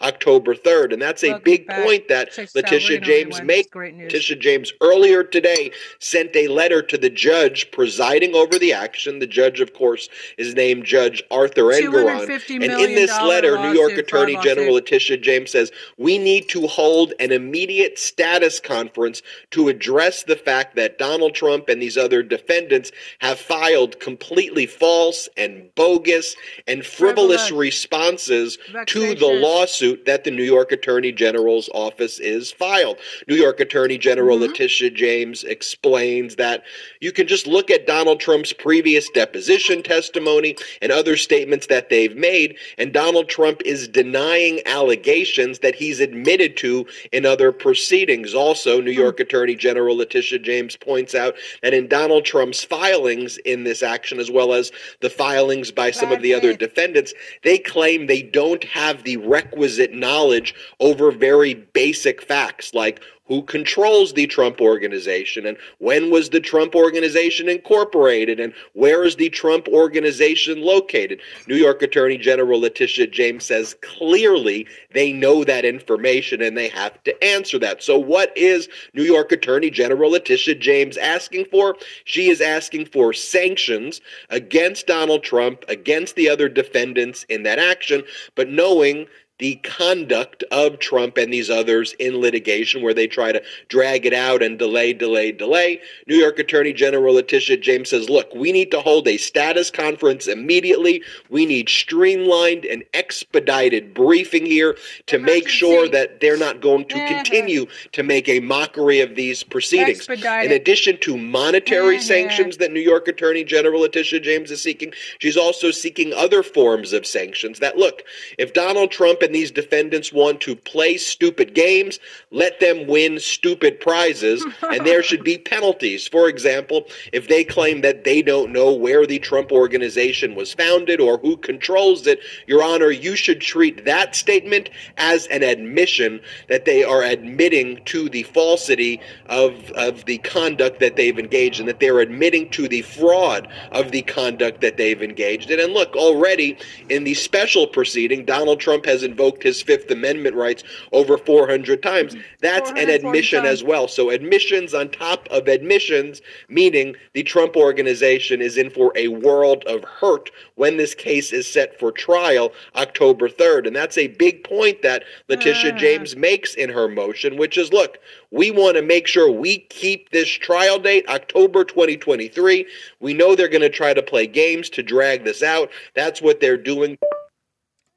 October 3rd. And that's a Welcome big back. point that Check. Letitia James makes. Letitia James earlier today sent a letter to the judge presiding over the action. The judge, of course, is named Judge Arthur Engoron. And in this letter, New York Attorney General. Letitia James says, We need to hold an immediate status conference to address the fact that Donald Trump and these other defendants have filed completely false and bogus and frivolous Frivolous. responses to the Vexatious. Lawsuit that the New York Attorney General's office is filed. New York Attorney General Mhm. Letitia James explains that you can just look at Donald Trump's previous deposition testimony and other statements that they've made, and Donald Trump is denying allegations that he's admitted to in other proceedings. Also, New York Attorney General Letitia James points out that in Donald Trump's filings in this action, as well as the filings by some of the other defendants, they claim they don't have the requisite knowledge over very basic facts like who controls the Trump organization and when was the Trump organization incorporated and where is the Trump organization located. New York Attorney General Letitia James says clearly they know that information and they have to answer that. So, what is New York Attorney General Letitia James asking for? She is asking for sanctions against Donald Trump, against the other defendants in that action, but knowing the conduct of Trump and these others in litigation where they try to drag it out and delay, delay, delay. New York Attorney General Letitia James says, look, we need to hold a status conference immediately. We need streamlined and expedited briefing here to make sure that they're not going to continue to make a mockery of these proceedings. Expedite In addition to monetary sanctions that New York Attorney General Letitia James is seeking, she's also seeking other forms of sanctions that look, if Donald Trump and these defendants want to play stupid games, let them win stupid prizes, and there should be penalties. For example, if they claim that they don't know where the Trump organization was founded or who controls it, Your Honor, you should treat that statement as an admission that they are admitting to the falsity of, of the conduct that they've engaged in, that they're admitting to the fraud of the conduct that they've engaged in. And look, already in the special proceeding, Donald Trump has invoked his Fifth Amendment rights over 400 times. That's an admission as well. So admissions on top of admissions, meaning the Trump organization is in for a world of hurt when this case is set for trial October 3rd. And that's a big point that Letitia Ah. James makes in her motion, which is look, we want to make sure we keep this trial date October 2023. We know they're going to try to play games to drag this out. That's what they're doing.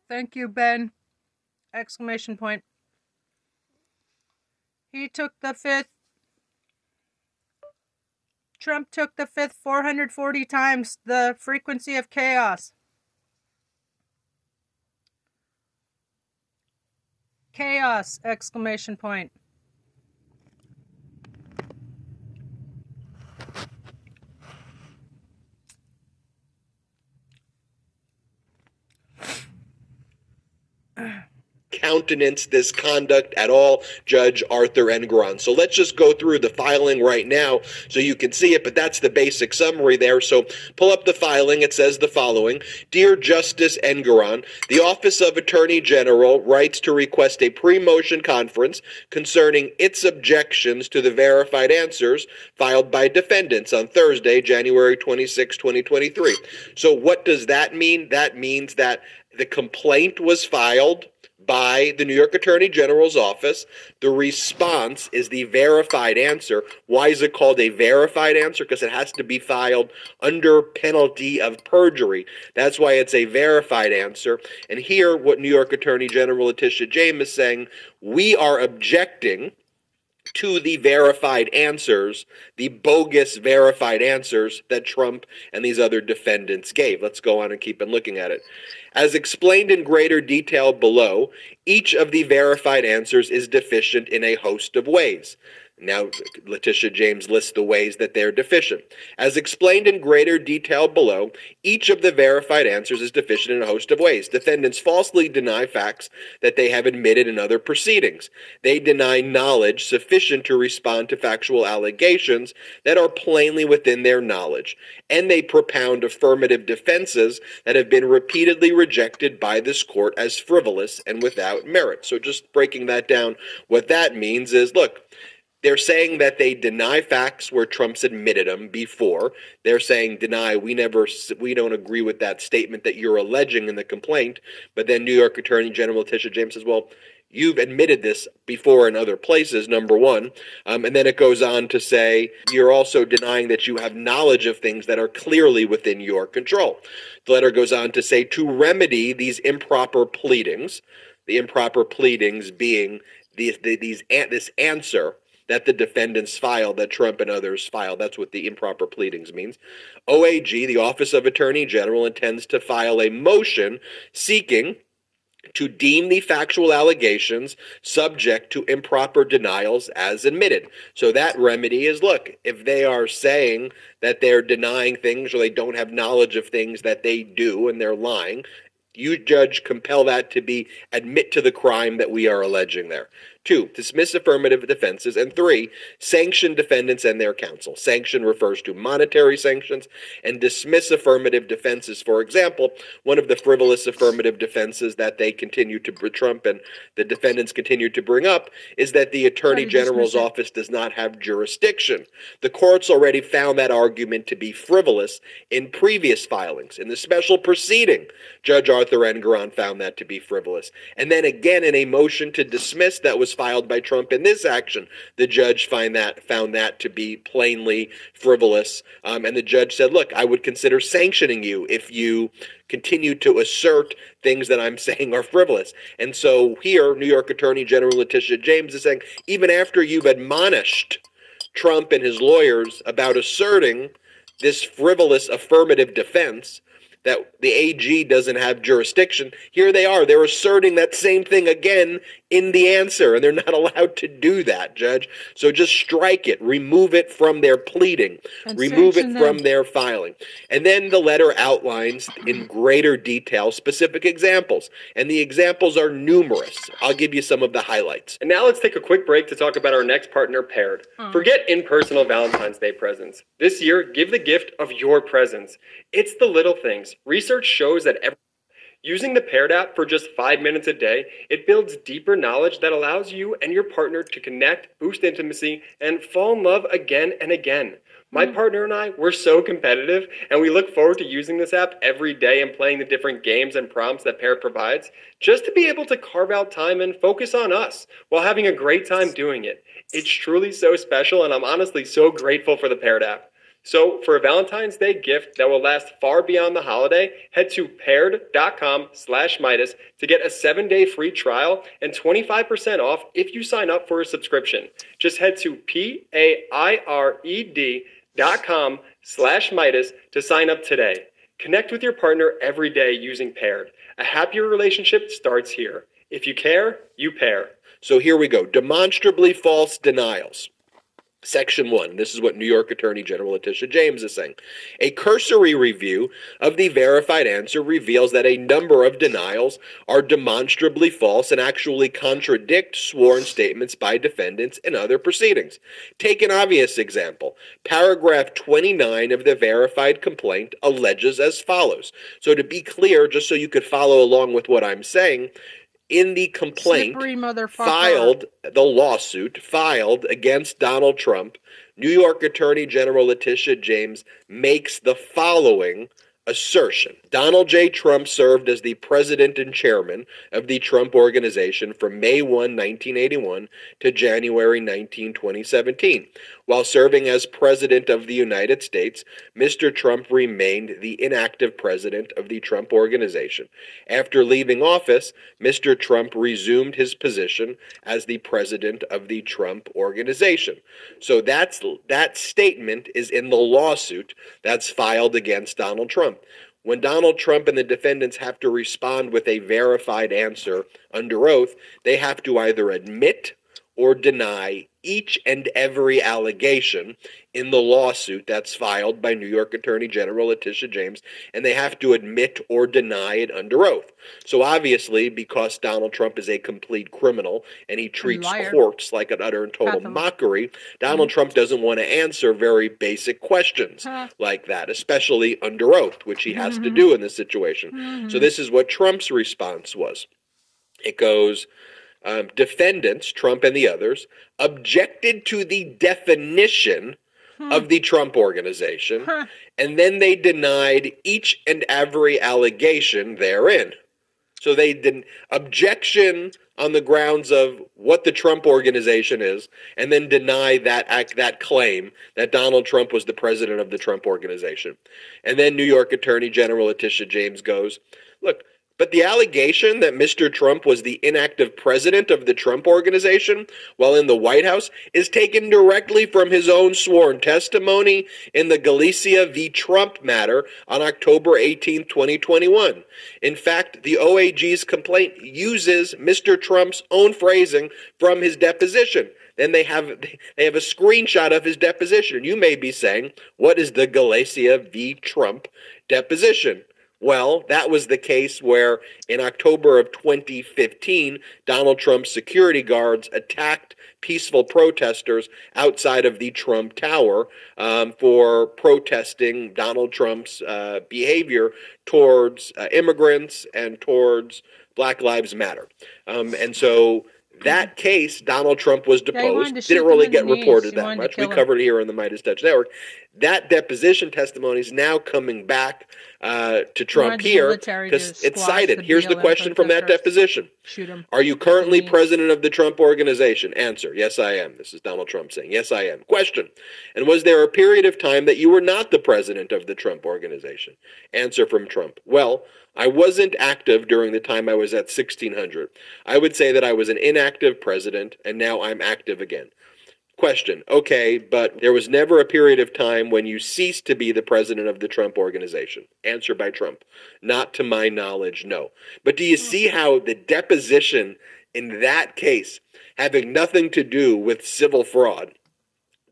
Thank you, Ben. Exclamation point. He took the fifth. Trump took the fifth 440 times the frequency of chaos. Chaos! Exclamation point. countenance this conduct at all, Judge Arthur Engoron. So let's just go through the filing right now so you can see it, but that's the basic summary there. So pull up the filing. It says the following Dear Justice Engoron, the Office of Attorney General writes to request a pre motion conference concerning its objections to the verified answers filed by defendants on Thursday, January 26, 2023. So what does that mean? That means that the complaint was filed by the New York Attorney General's office. The response is the verified answer. Why is it called a verified answer? Because it has to be filed under penalty of perjury. That's why it's a verified answer. And here, what New York Attorney General Letitia James is saying, we are objecting to the verified answers, the bogus verified answers that Trump and these other defendants gave. Let's go on and keep on looking at it. As explained in greater detail below, each of the verified answers is deficient in a host of ways. Now, Letitia James lists the ways that they're deficient. As explained in greater detail below, each of the verified answers is deficient in a host of ways. Defendants falsely deny facts that they have admitted in other proceedings. They deny knowledge sufficient to respond to factual allegations that are plainly within their knowledge. And they propound affirmative defenses that have been repeatedly rejected by this court as frivolous and without merit. So, just breaking that down, what that means is look, they're saying that they deny facts where Trump's admitted them before. They're saying deny we never we don't agree with that statement that you're alleging in the complaint. But then New York Attorney General Letitia James says, well, you've admitted this before in other places, number one. Um, and then it goes on to say you're also denying that you have knowledge of things that are clearly within your control. The letter goes on to say to remedy these improper pleadings, the improper pleadings being these, these, this answer that the defendants filed, that Trump and others filed. That's what the improper pleadings means. OAG, the Office of Attorney General, intends to file a motion seeking to deem the factual allegations subject to improper denials as admitted. So that remedy is look, if they are saying that they're denying things or they don't have knowledge of things that they do and they're lying, you judge compel that to be admit to the crime that we are alleging there. Two, dismiss affirmative defenses. And three, sanction defendants and their counsel. Sanction refers to monetary sanctions and dismiss affirmative defenses. For example, one of the frivolous affirmative defenses that they continue to, Trump and the defendants continue to bring up is that the Attorney General's office does not have jurisdiction. The courts already found that argument to be frivolous in previous filings. In the special proceeding, Judge Arthur Engoron found that to be frivolous. And then again in a motion to dismiss that was filed by Trump in this action, the judge find that found that to be plainly frivolous. Um, and the judge said, "Look, I would consider sanctioning you if you continue to assert things that I'm saying are frivolous." And so here, New York Attorney General Letitia James is saying, even after you've admonished Trump and his lawyers about asserting this frivolous affirmative defense that the AG doesn't have jurisdiction. Here they are. They're asserting that same thing again in the answer, and they're not allowed to do that, Judge. So just strike it, remove it from their pleading, and remove it from their filing. And then the letter outlines in greater detail specific examples, and the examples are numerous. I'll give you some of the highlights. And now let's take a quick break to talk about our next partner, Paired. Hmm. Forget impersonal Valentine's Day presents. This year, give the gift of your presence. It's the little things. Research shows that every Using the Paired app for just five minutes a day, it builds deeper knowledge that allows you and your partner to connect, boost intimacy, and fall in love again and again. My mm. partner and I, we're so competitive, and we look forward to using this app every day and playing the different games and prompts that Paired provides, just to be able to carve out time and focus on us while having a great time doing it. It's truly so special, and I'm honestly so grateful for the Paired app. So for a Valentine's Day gift that will last far beyond the holiday, head to paired.com slash Meidas to get a seven day free trial and 25% off if you sign up for a subscription. Just head to P-A-I-R-E-D dot com slash Meidas to sign up today. Connect with your partner every day using Paired. A happier relationship starts here. If you care, you pair. So here we go. Demonstrably false denials. Section 1. This is what New York Attorney General Letitia James is saying. A cursory review of the verified answer reveals that a number of denials are demonstrably false and actually contradict sworn statements by defendants in other proceedings. Take an obvious example. Paragraph 29 of the verified complaint alleges as follows. So, to be clear, just so you could follow along with what I'm saying, in the complaint filed the lawsuit filed against Donald Trump, New York Attorney General Letitia James makes the following assertion. Donald J. Trump served as the president and chairman of the Trump Organization from May 1, 1981 to January 19, 2017. While serving as President of the United States, Mr. Trump remained the inactive president of the Trump Organization. After leaving office, Mr. Trump resumed his position as the president of the Trump Organization. So that's that statement is in the lawsuit that's filed against Donald Trump. When Donald Trump and the defendants have to respond with a verified answer under oath, they have to either admit or deny each and every allegation in the lawsuit that's filed by New York Attorney General Letitia James, and they have to admit or deny it under oath. So obviously, because Donald Trump is a complete criminal and he treats liar. courts like an utter and total Pathom. mockery, Donald mm-hmm. Trump doesn't want to answer very basic questions Huh. like that, especially under oath, which he has to mm-hmm. do in this situation. So mm-hmm. this is what Trump's response was. It goes, um, defendants, Trump and the others, objected to the definition of the Trump organization, Huh. and then they denied each and every allegation therein. So they did objection on the grounds of what the Trump organization is, and then deny that act, that claim that Donald Trump was the president of the Trump organization. And then New York Attorney General Letitia James goes, "Look, but the allegation that Mr. Trump was the inactive president of the Trump organization while in the White House is taken directly from his own sworn testimony in the Galicia v. Trump matter on October 18, 2021. In fact, the OAG's complaint uses Mr. Trump's own phrasing from his deposition. Then they have they have a screenshot of his deposition. You may be saying, "What is the Galicia v. Trump deposition?" Well, that was the case where in October of 2015, Donald Trump's security guards attacked peaceful protesters outside of the Trump Tower um, for protesting Donald Trump's uh, behavior towards uh, immigrants and towards Black Lives Matter. Um, and so that case, Donald Trump was deposed. Didn't really get reported that much. We covered it here on the Meidas Touch Network. That deposition testimony is now coming back uh, to Trump here because it's cited. the Here's the question from that deposition. Shoot him. Are you currently president of the Trump organization? Answer, yes, I am. This is Donald Trump saying, yes, I am. Question, and was there a period of time that you were not the president of the Trump organization? Answer from Trump, well, I wasn't active during the time I was at 1600. I would say that I was an inactive president, and now I'm active again. Question, okay, but there was never a period of time when you ceased to be the president of the Trump organization. Answer by Trump, not to my knowledge, no. But do you see how the deposition in that case, having nothing to do with civil fraud,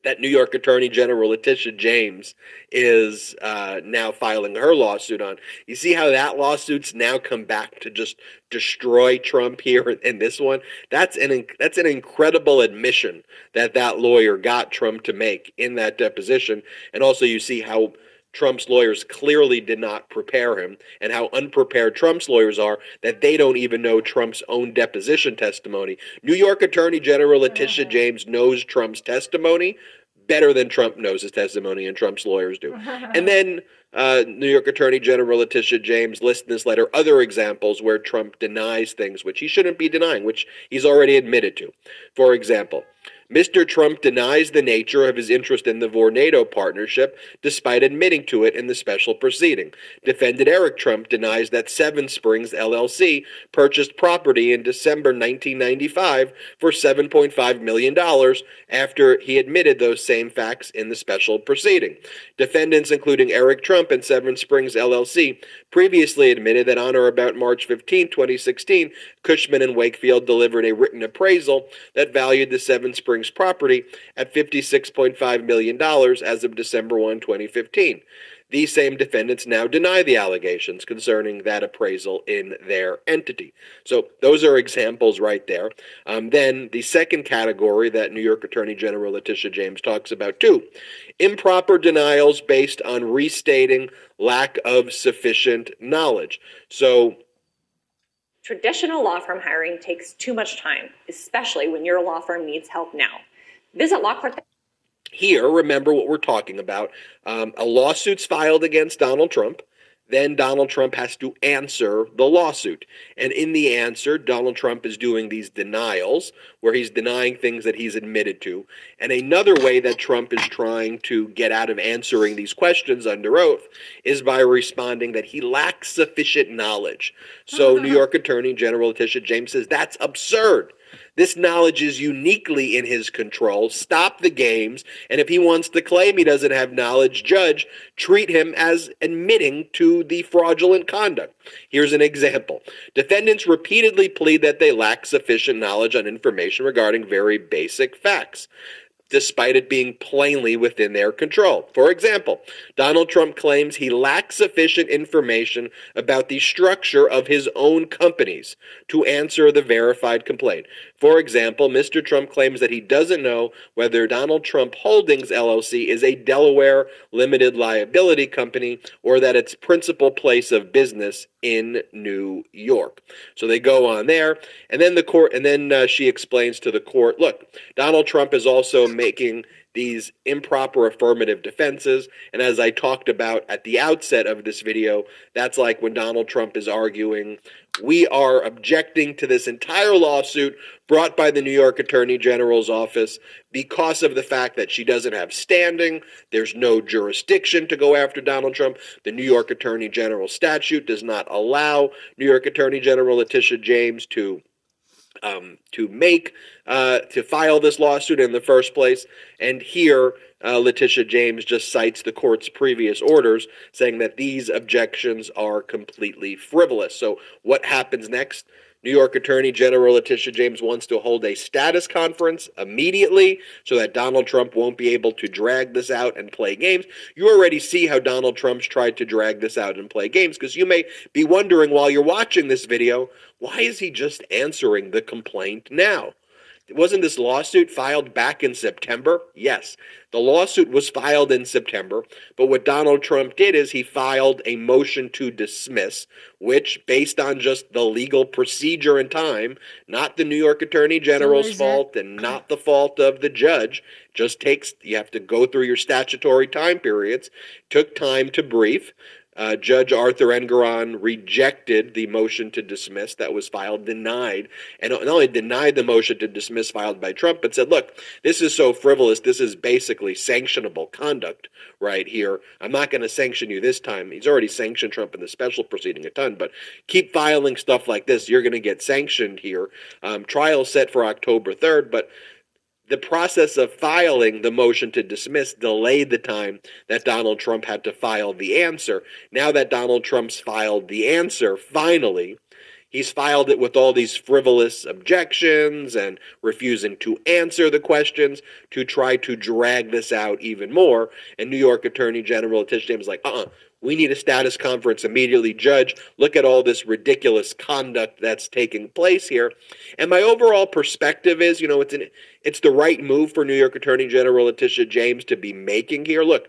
that New York Attorney General Letitia James is uh, now filing her lawsuit on. You see how that lawsuit's now come back to just destroy Trump here in, this one. That's an that's an incredible admission that that lawyer got Trump to make in that deposition, and also you see how. Trump's lawyers clearly did not prepare him, and how unprepared Trump's lawyers are that they don't even know Trump's own deposition testimony. New York Attorney General Letitia James knows Trump's testimony better than Trump knows his testimony, and Trump's lawyers do. And then uh, New York Attorney General Letitia James lists in this letter other examples where Trump denies things which he shouldn't be denying, which he's already admitted to. For example, Mr. Trump denies the nature of his interest in the Vornado partnership despite admitting to it in the special proceeding. Defendant Eric Trump denies that Seven Springs LLC purchased property in December 1995 for $7.5 million after he admitted those same facts in the special proceeding. Defendants, including Eric Trump and Seven Springs LLC, previously admitted that on or about March 15, 2016, Cushman and Wakefield delivered a written appraisal that valued the Seven Springs property at $56.5 million as of December 1, 2015. These same defendants now deny the allegations concerning that appraisal in their entity. So those are examples right there. Um, then the second category that New York Attorney General Letitia James talks about too improper denials based on restating lack of sufficient knowledge. So Traditional law firm hiring takes too much time, especially when your law firm needs help now. Visit Law LawCourt. here, remember what we're talking about. Um, a lawsuit's filed against Donald Trump. Then Donald Trump has to answer the lawsuit. And in the answer, Donald Trump is doing these denials where he's denying things that he's admitted to. And another way that Trump is trying to get out of answering these questions under oath is by responding that he lacks sufficient knowledge. So New York Attorney General Letitia James says that's absurd. This knowledge is uniquely in his control. Stop the games. And if he wants to claim he doesn't have knowledge, judge, treat him as admitting to the fraudulent conduct. Here's an example. Defendants repeatedly plead that they lack sufficient knowledge on information regarding very basic facts despite it being plainly within their control. For example, Donald Trump claims he lacks sufficient information about the structure of his own companies to answer the verified complaint. For example, Mr. Trump claims that he doesn't know whether Donald Trump Holdings LLC is a Delaware limited liability company or that its principal place of business in New York. So they go on there, and then the court, and then uh, she explains to the court, look, Donald Trump is also making these improper affirmative defenses. And as I talked about at the outset of this video, that's like when Donald Trump is arguing, we are objecting to this entire lawsuit brought by the New York Attorney General's office because of the fact that she doesn't have standing. There's no jurisdiction to go after Donald Trump. The New York Attorney General statute does not allow New York Attorney General Letitia James to um, to make uh, to file this lawsuit in the first place. And here, uh, Letitia James just cites the court's previous orders, saying that these objections are completely frivolous. So, what happens next? New York Attorney General Letitia James wants to hold a status conference immediately so that Donald Trump won't be able to drag this out and play games. You already see how Donald Trump's tried to drag this out and play games because you may be wondering while you're watching this video, why is he just answering the complaint now? Wasn't this lawsuit filed back in September? Yes. The lawsuit was filed in September, but what Donald Trump did is he filed a motion to dismiss, which, based on just the legal procedure and time, not the New York Attorney General's so fault and not the fault of the judge, just takes, you have to go through your statutory time periods, took time to brief. Uh, Judge Arthur Engoron rejected the motion to dismiss that was filed, denied, and not only denied the motion to dismiss filed by Trump, but said, look, this is so frivolous, this is basically sanctionable conduct right here. I'm not going to sanction you this time. He's already sanctioned Trump in the special proceeding a ton, but keep filing stuff like this. You're going to get sanctioned here. Um, trial set for October 3rd, but the process of filing the motion to dismiss delayed the time that Donald Trump had to file the answer. Now that Donald Trump's filed the answer, finally, he's filed it with all these frivolous objections and refusing to answer the questions to try to drag this out even more. And New York Attorney General Tish James is like, uh uh-uh, uh we need a status conference immediately. Judge, look at all this ridiculous conduct that's taking place here. And my overall perspective is, you know, it's an, it's the right move for New York Attorney General Letitia James to be making here. Look,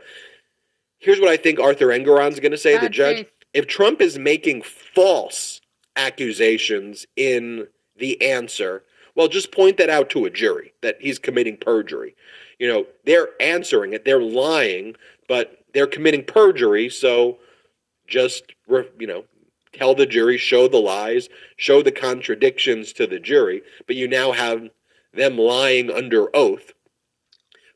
here's what I think Arthur Engoron's going to say. the judge, if Trump is making false accusations in the answer, well, just point that out to a jury that he's committing perjury. You know, they're answering it, they're lying, but they're committing perjury. So just, you know, tell the jury, show the lies, show the contradictions to the jury. But you now have them lying under oath.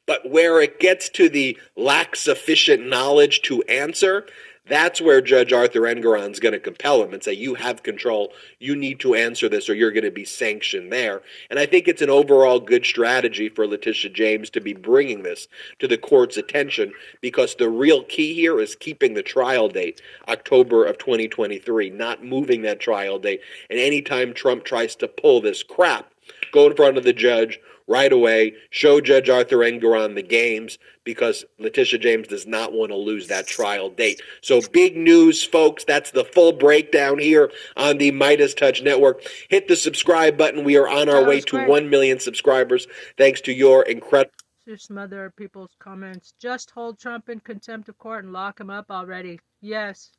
But where it gets to the lack sufficient knowledge to answer, that's where Judge Arthur Engoron's going to compel him and say, You have control. You need to answer this or you're going to be sanctioned there. And I think it's an overall good strategy for Letitia James to be bringing this to the court's attention because the real key here is keeping the trial date, October of 2023, not moving that trial date. And anytime Trump tries to pull this crap, go in front of the judge right away, show Judge Arthur Engoron the games because Letitia James does not want to lose that trial date. So big news, folks. That's the full breakdown here on the Meidas Touch Network. Hit the subscribe button. We are on our way to great. 1 million subscribers thanks to your incredible. Here's some other people's comments. Just hold Trump in contempt of court and lock him up already. Yes.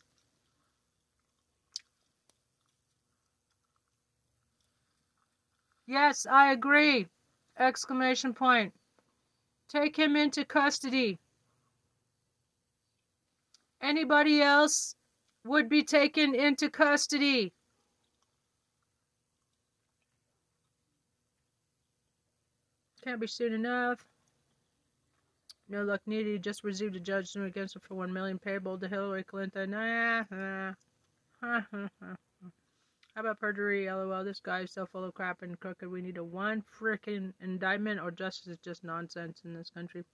Yes, I agree. Exclamation point. Take him into custody. Anybody else would be taken into custody. Can't be soon enough. No luck needed. Just received a judgment against him for one million payable to Hillary Clinton. Ah, ah, How about perjury? LOL. This guy is so full of crap and crooked. We need a one freaking indictment, or justice is just nonsense in this country.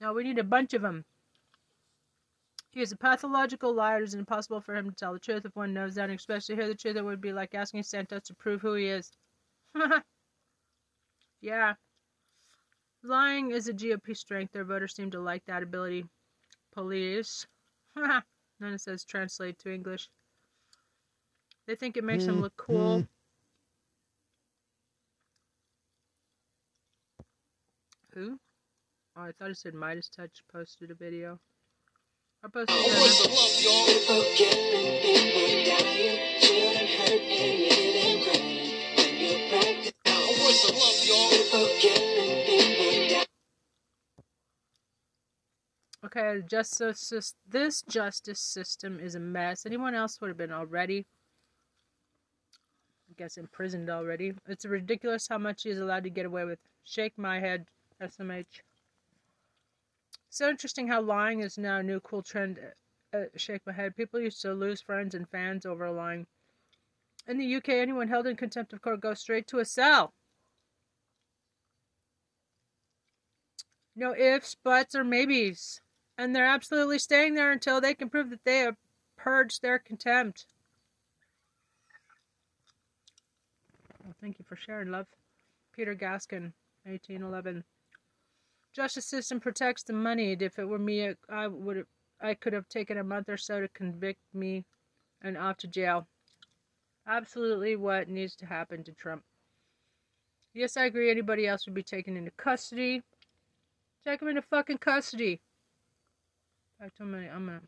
No, we need a bunch of them. He is a pathological liar. It is impossible for him to tell the truth if one knows that, and especially hear the truth. It would be like asking Santos to prove who he is. yeah. Lying is a GOP strength. Their voters seem to like that ability. Police. None of says translate to English. They think it makes them look cool. Mm-hmm. Who? Oh, I thought it said Meidas Touch posted a video. I posted a Okay, justice. This justice system is a mess. Anyone else would have been already, I guess, imprisoned already. It's ridiculous how much he is allowed to get away with. Shake my head, SMH. So interesting how lying is now a new cool trend. Uh, shake my head. People used to lose friends and fans over lying. In the UK, anyone held in contempt of court goes straight to a cell. No ifs, buts, or maybes. And they're absolutely staying there until they can prove that they have purged their contempt. Thank you for sharing, love. Peter Gaskin, 1811. Justice system protects the moneyed. If it were me, I would I could have taken a month or so to convict me and off to jail. Absolutely what needs to happen to Trump. Yes, I agree. Anybody else would be taken into custody. Take him into fucking custody. In fact, I'm gonna, I'm gonna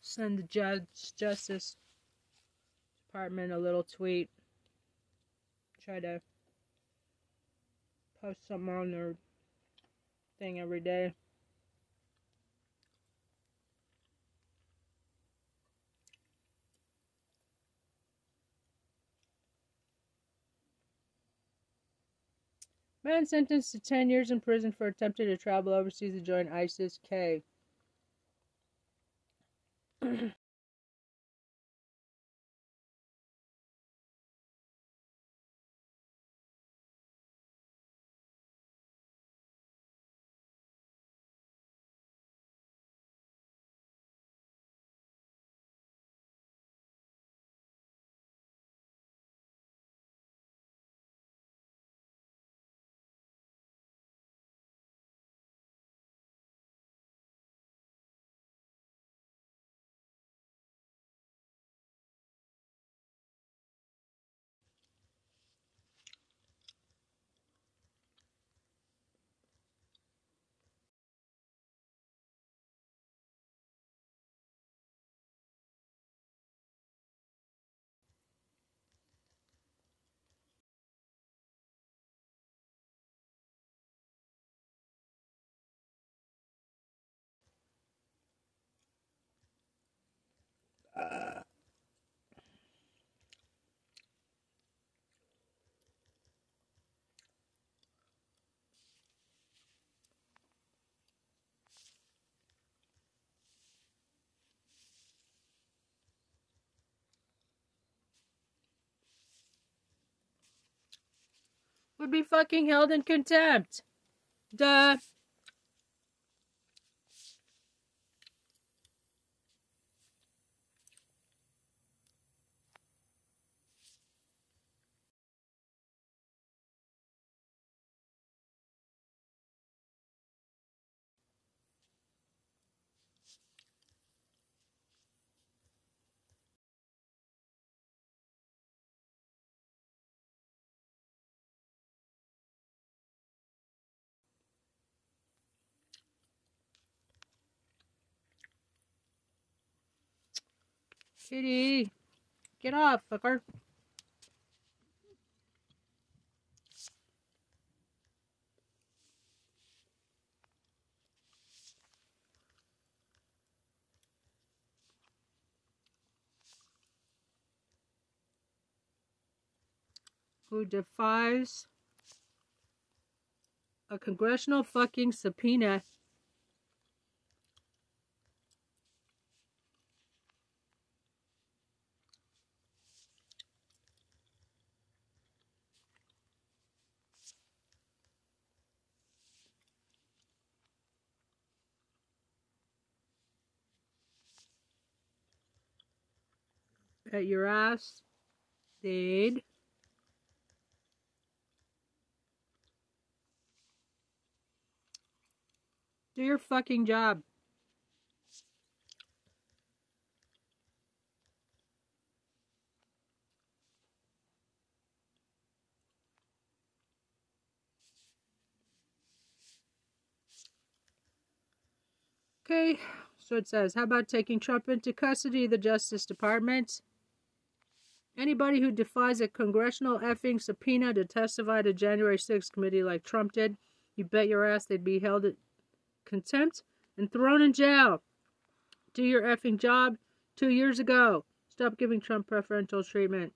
send the judge, Justice Department a little tweet. Try to post something on their thing every day. Man sentenced to 10 years in prison for attempting to travel overseas to join ISIS K. would be fucking held in contempt. Duh. Kitty, get off, fucker. Who defies a congressional fucking subpoena at your ass, Dade. Do your fucking job. Okay, so it says, how about taking Trump into custody, the Justice Department? Anybody who defies a congressional effing subpoena to testify to January 6th committee like Trump did, you bet your ass they'd be held in contempt and thrown in jail. Do your effing job two years ago. Stop giving Trump preferential treatment.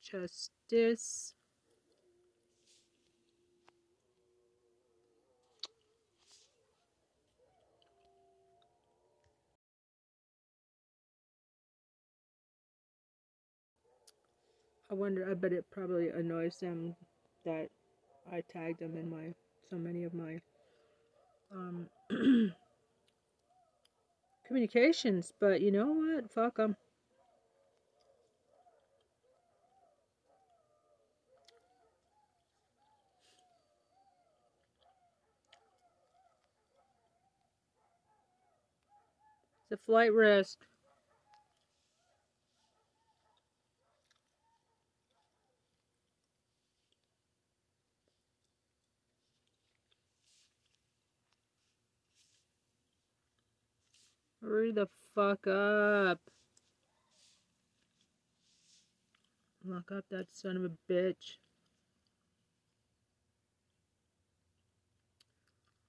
Justice. I wonder, I bet it probably annoys them that I tagged them in my, so many of my um, communications, but you know what? Fuck them. A flight risk. Hurry the fuck up. Lock up that son of a bitch.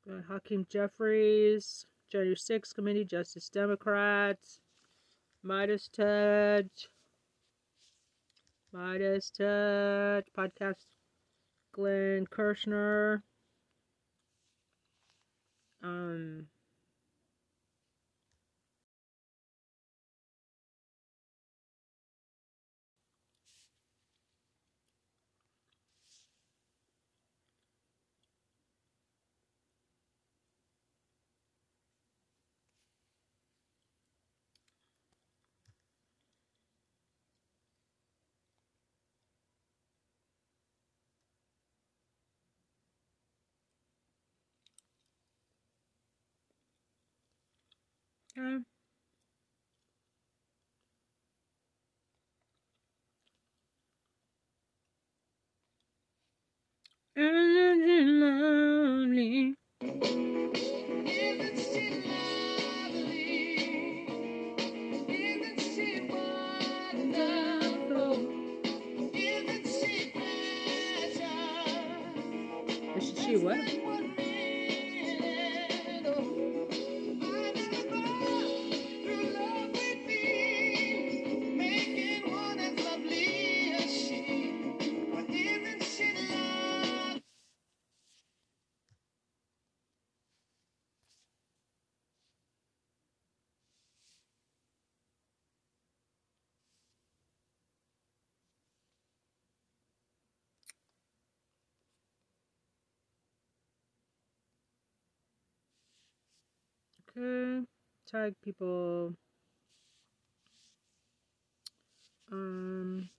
Got Hakeem Jeffries, January 6 Committee, Justice Democrats, Meidas Touch, Meidas Touch, Podcast, Glenn Kirshner, um, Isn't Okay. Tag people. Um.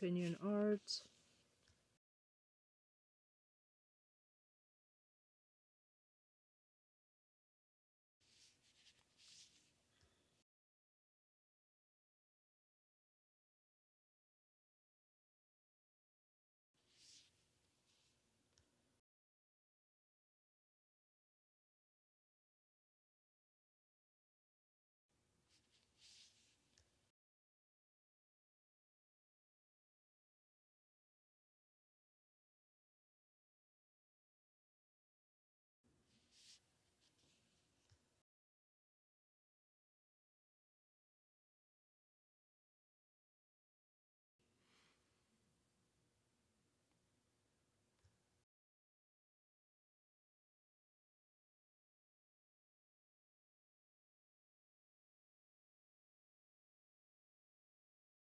Opinion art.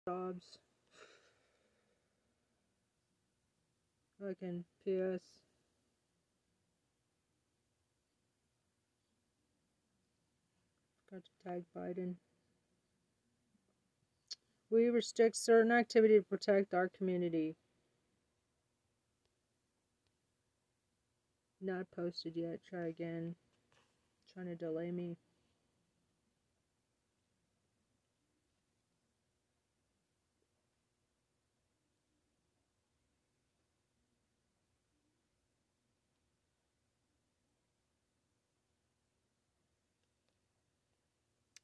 Jobs. Fucking PS. Got to tag Biden. We restrict certain activity to protect our community. Not posted yet. Try again. Trying to delay me.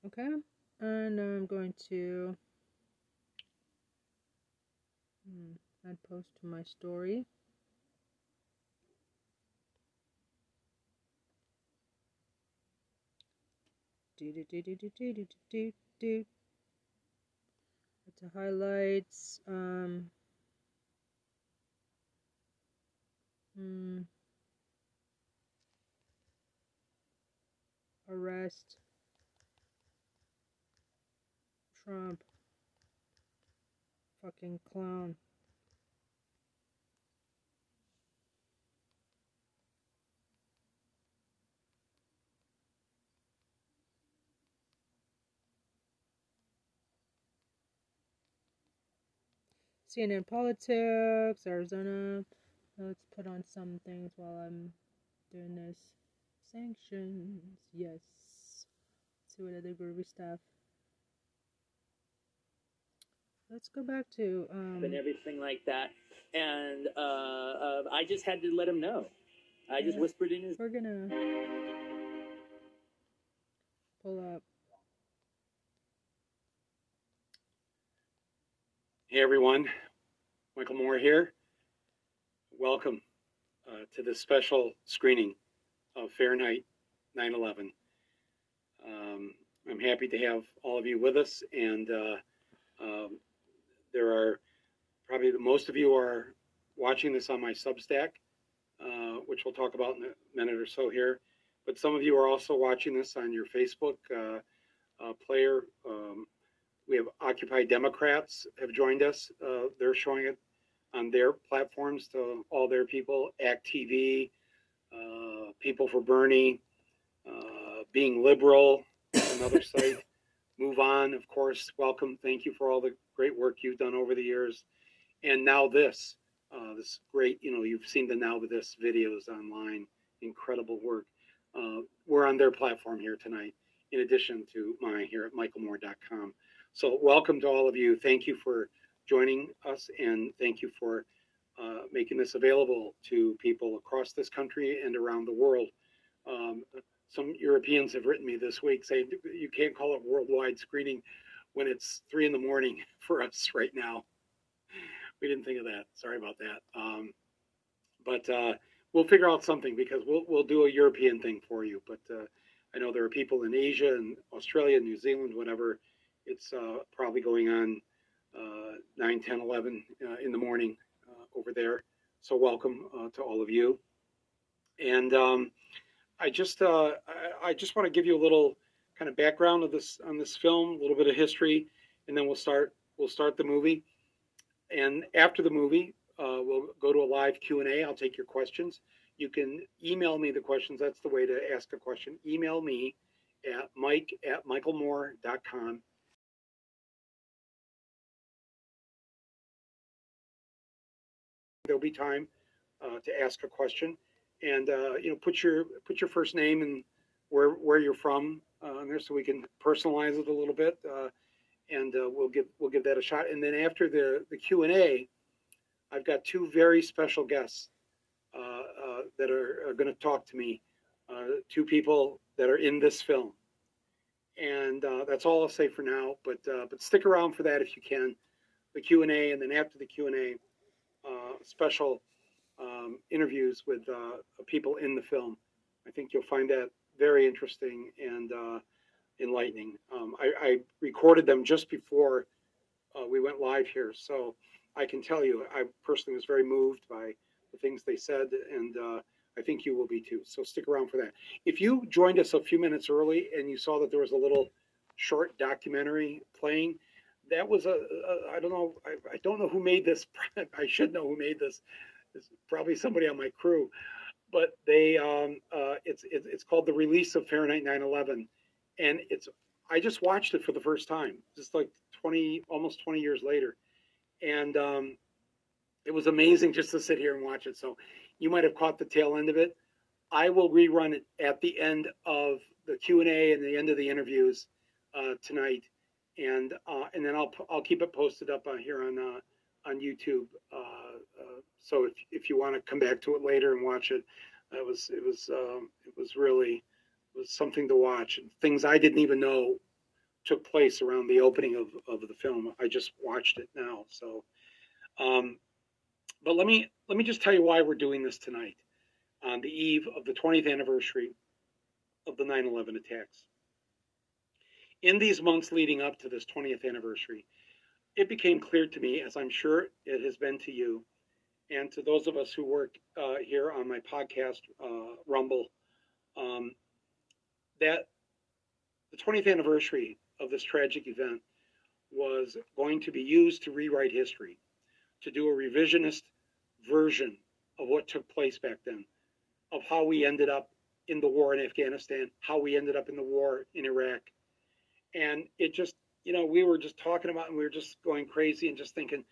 Okay, and I'm going to hmm, add post to my story. Do, do, do, to highlights um mm, arrest. Trump. Fucking clown. CNN politics, Arizona. Let's put on some things while I'm doing this. Sanctions, yes. Let's see what other groovy stuff. Let's go back to um, and everything like that. And uh, uh, I just had to let him know. I just whispered in his We're gonna pull up. Hey everyone, Michael Moore here. Welcome uh, to this special screening of Fahrenheit 9/11. Um, I'm happy to have all of you with us, and uh, um, there are probably the, most of you are watching this on my Substack, uh, which we'll talk about in a minute or so here. But some of you are also watching this on your Facebook uh, uh, player. Um, we have Occupy Democrats have joined us. Uh, they're showing it on their platforms to all their people. Act TV, uh, People for Bernie, uh, Being Liberal, another site. MoveOn, of course. Welcome. Thank you for all the great work you've done over the years. And now this, uh, this great, you know, you've seen the Now with This videos online. Incredible work. Uh, we're on their platform here tonight, in addition to mine here at michaelmoore.com. So, welcome to all of you. Thank you for joining us, and thank you for uh, making this available to people across this country and around the world. Um, some Europeans have written me this week saying you can't call it worldwide screening when it's three in the morning for us right now. We didn't think of that. Sorry about that. Um, but uh, we'll figure out something because we'll we'll do a European thing for you. But uh, I know there are people in Asia and Australia, New Zealand, whatever. It's uh, probably going on uh, 9, 10, 11 uh, in the morning uh, over there. So welcome uh, to all of you. And um, I just uh, I, I just want to give you a little kind of background of this on this film, a little bit of history, and then we'll start we'll start the movie. And after the movie, uh, we'll go to a live Q and A. I'll take your questions. You can email me the questions. That's the way to ask a question. Email me at mike at michaelmoore.com. There'll be time uh, to ask a question, and uh, you know, put your put your first name and where where you're from uh, on there, so we can personalize it a little bit, uh, and uh, we'll give we'll give that a shot. And then after the the Q and A, I've got two very special guests uh, uh, that are, are going to talk to me. Uh, two people that are in this film, and uh, that's all I'll say for now. But uh, but stick around for that if you can. The Q and A, and then after the Q and A, uh, special um, interviews with uh, people in the film. I think you'll find that very interesting and uh, enlightening. Um, I, I recorded them just before uh, we went live here, so I can tell you, I personally was very moved by the things they said, and uh, I think you will be too. So stick around for that. If you joined us a few minutes early and you saw that there was a little short documentary playing, that was a, a I don't know I, I don't know who made this. I should know who made this. It's probably somebody on my crew, but they um, uh, it's it, it's called the release of Fahrenheit 9/11, and it's I just watched it for the first time, just like 20 almost 20 years later, and um, it was amazing just to sit here and watch it. So you might have caught the tail end of it. I will rerun it at the end of the Q and A and the end of the interviews uh, tonight, and uh, and then I'll I'll keep it posted up on here on uh, on YouTube. So if if you want to come back to it later and watch it, it was it was um, it was really it was something to watch. And things I didn't even know took place around the opening of, of the film. I just watched it now. So, um, but let me let me just tell you why we're doing this tonight on the eve of the 20th anniversary of the 9/11 attacks in these months leading up to this 20th anniversary, it became clear to me, as I'm sure it has been to you, and to those of us who work uh, here on my podcast, uh, Rumble, um, that the 20th anniversary of this tragic event was going to be used to rewrite history, to do a revisionist version of what took place back then, of how we ended up in the war in Afghanistan, how we ended up in the war in Iraq, and it just you know we were just talking about and we were just going crazy and just thinking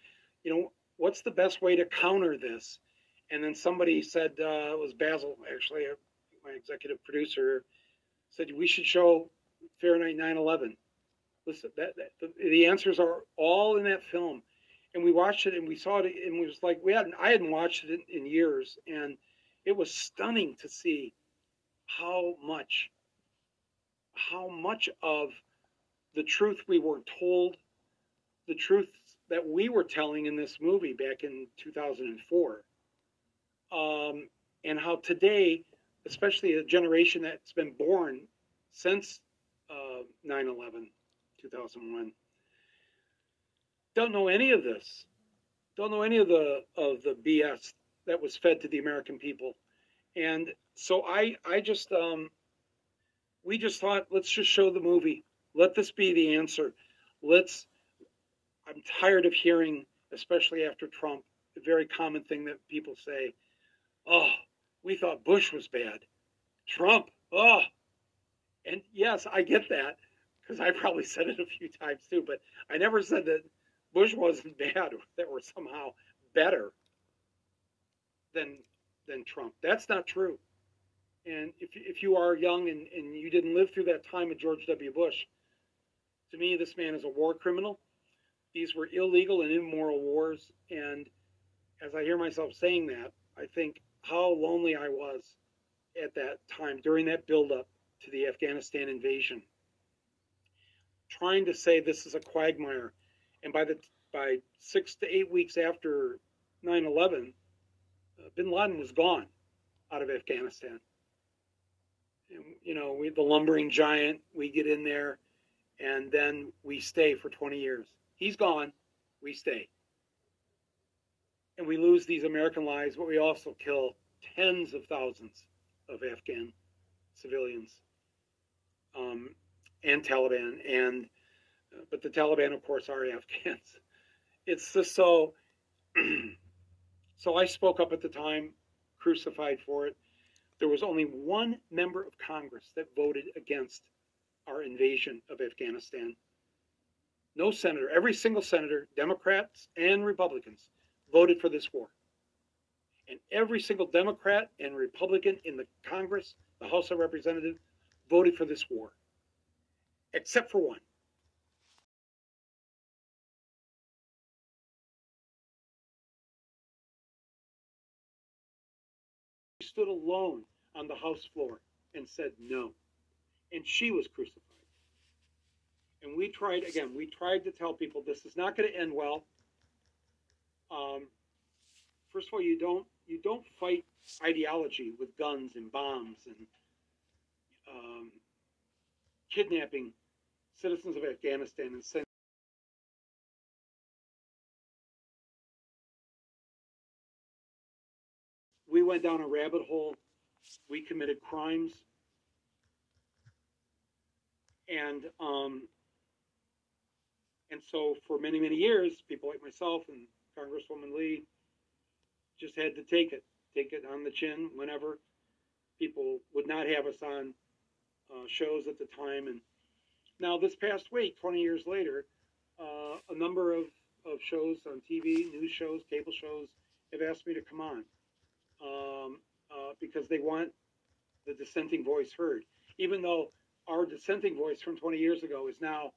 you know what's the best way to counter this? And then somebody said uh, it was Basel actually uh, my executive producer said we should show fahrenheit 9-11 listen that, that the, the, answers are all in that film. And we watched it and we saw it and we was like we hadn't i hadn't watched it in, in years and it was stunning to see how much how much of the truth we were told, the truth that we were telling in this movie back in 2004, um, and how today, especially a generation that's been born since uh, 9 11, 2001, don't know any of this, don't know any of the of the BS that was fed to the American people, and so I I just um, we just thought let's just show the movie. Let this be the answer. Let's, I'm tired of hearing, especially after Trump, a very common thing that people say, oh, we thought Bush was bad. Trump, oh. And yes, I get that because I probably said it a few times too, but I never said that Bush wasn't bad or that were somehow better than than Trump. That's not true. And if, if you are young and, and you didn't live through that time of George W. Bush, to me, this man is a war criminal. These were illegal and immoral wars. And as I hear myself saying that, I think how lonely I was at that time during that buildup to the Afghanistan invasion. Trying to say this is a quagmire. And by the by six to eight weeks after 9 11, uh, bin Laden was gone out of Afghanistan. And, you know, we, the lumbering giant, we get in there and then we stay for 20 years. He's gone, we stay. And we lose these American lives, but we also kill tens of thousands of Afghan civilians um, and Taliban. And uh, but the Taliban, of course, are Afghans. It's just so. so I spoke up at the time, crucified for it. There was only one member of Congress that voted against our invasion of Afghanistan. No senator, every single senator, Democrats and Republicans, voted for this war. And every single Democrat and Republican in the Congress, the House of Representatives, voted for this war, except for one. He stood alone on the House floor and said no and she was crucified. And we tried again. We tried to tell people this is not going to end well. Um, first of all, you don't you don't fight ideology with guns and bombs and um, kidnapping citizens of Afghanistan and sending. We went down a rabbit hole. We committed crimes and um, And so for many, many years, people like myself and Congresswoman Lee just had to take it, take it on the chin whenever people would not have us on uh, shows at the time. And now this past week, 20 years later, uh, a number of, of shows on TV, news shows, cable shows, have asked me to come on um, uh, because they want the dissenting voice heard. Even though our dissenting voice from 20 years ago is now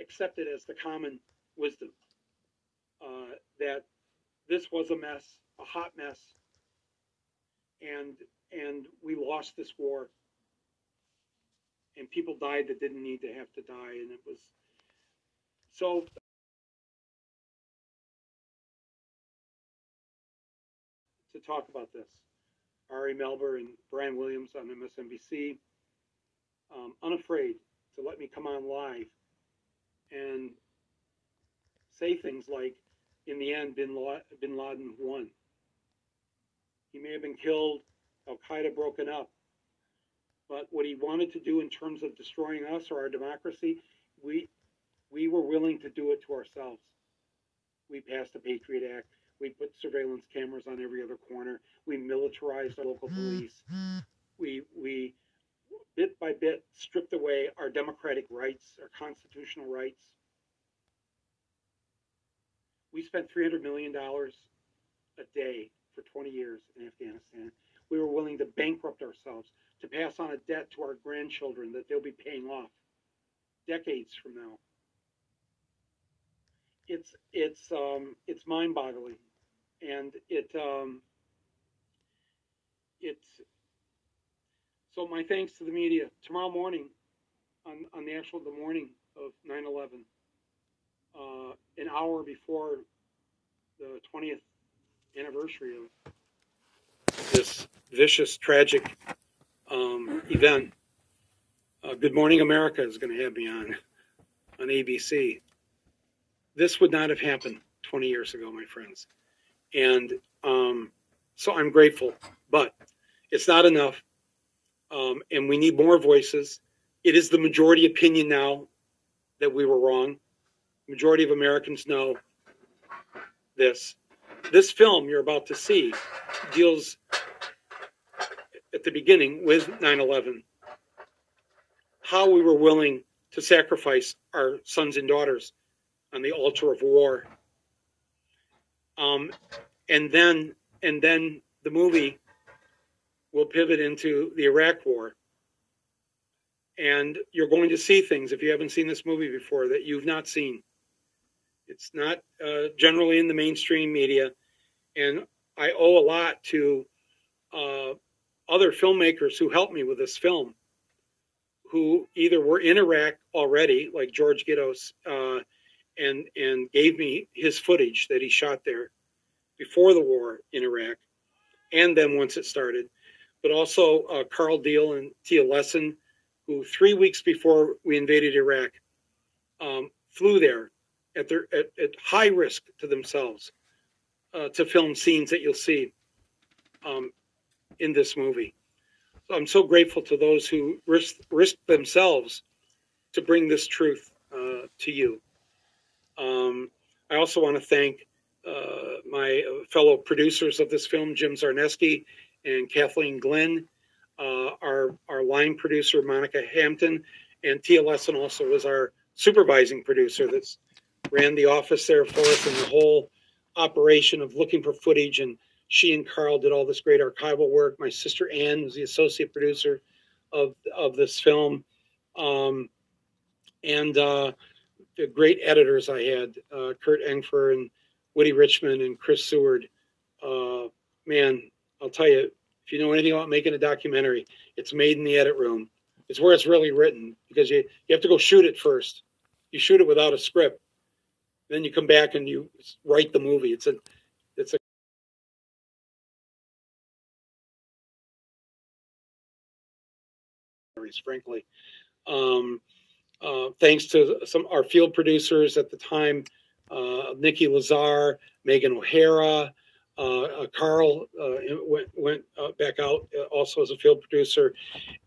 accepted as the common wisdom uh, that this was a mess, a hot mess, and and we lost this war, and people died that didn't need to have to die, and it was so. To talk about this, Ari Melber and Brian Williams on MSNBC, um, unafraid to let me come on live and say things like, in the end, bin Laden won. He may have been killed, Al Qaeda broken up, but what he wanted to do in terms of destroying us or our democracy, we we were willing to do it to ourselves. We passed the Patriot Act. We put surveillance cameras on every other corner. We militarized our local police. Mm-hmm. We we bit by bit stripped away our democratic rights, our constitutional rights. We spent $300 million a day for 20 years in Afghanistan. We were willing to bankrupt ourselves, to pass on a debt to our grandchildren that they'll be paying off decades from now. It's it's um, it's mind-boggling, and it um, it's so my thanks to the media. Tomorrow morning, on, on the actual the morning of 9/11, uh, an hour before the 20th anniversary of this vicious, tragic um, event, uh, Good Morning America is going to have me on on ABC. This would not have happened 20 years ago, my friends, and um, so I'm grateful. But it's not enough um, and we need more voices. It is the majority opinion now that we were wrong. Majority of Americans know this. This film you're about to see deals at the beginning with 9 11, how we were willing to sacrifice our sons and daughters on the altar of war. Um, and then, and then the movie will pivot into the Iraq War. And you're going to see things, if you haven't seen this movie before, that you've not seen. It's not uh, generally in the mainstream media. And I owe a lot to uh, other filmmakers who helped me with this film, who either were in Iraq already, like George Gittoes, uh, and, and gave me his footage that he shot there before the war in Iraq, and then once it started but also uh, Carl Deal and Tia Lessin, who three weeks before we invaded Iraq um, flew there at, their, at, at, high risk to themselves uh, to film scenes that you'll see um, in this movie. So I'm so grateful to those who risked, risked themselves to bring this truth uh, to you. Um, I also want to thank uh, my fellow producers of this film, Jim Czarnecki and Kathleen Glynn, uh, our our line producer Monica Hampton, and Tia Lessin also was our supervising producer that ran the office there for us and the whole operation of looking for footage. And she and Carl did all this great archival work. My sister Ann was the associate producer of of this film, um, and uh, the great editors I had, uh, Kurt Engfer and Woody Richman and Chris Seward. Uh, man, I'll tell you, if you know anything about making a documentary, it's made in the edit room. It's where it's really written because you, you have to go shoot it first. You shoot it without a script. Then you come back and you write the movie. It's a it's a frankly. Um, uh, thanks to some our field producers at the time, uh, Nikki Lazar, Meghan O'Hara, uh, uh, Carl uh, went, went back out also as a field producer.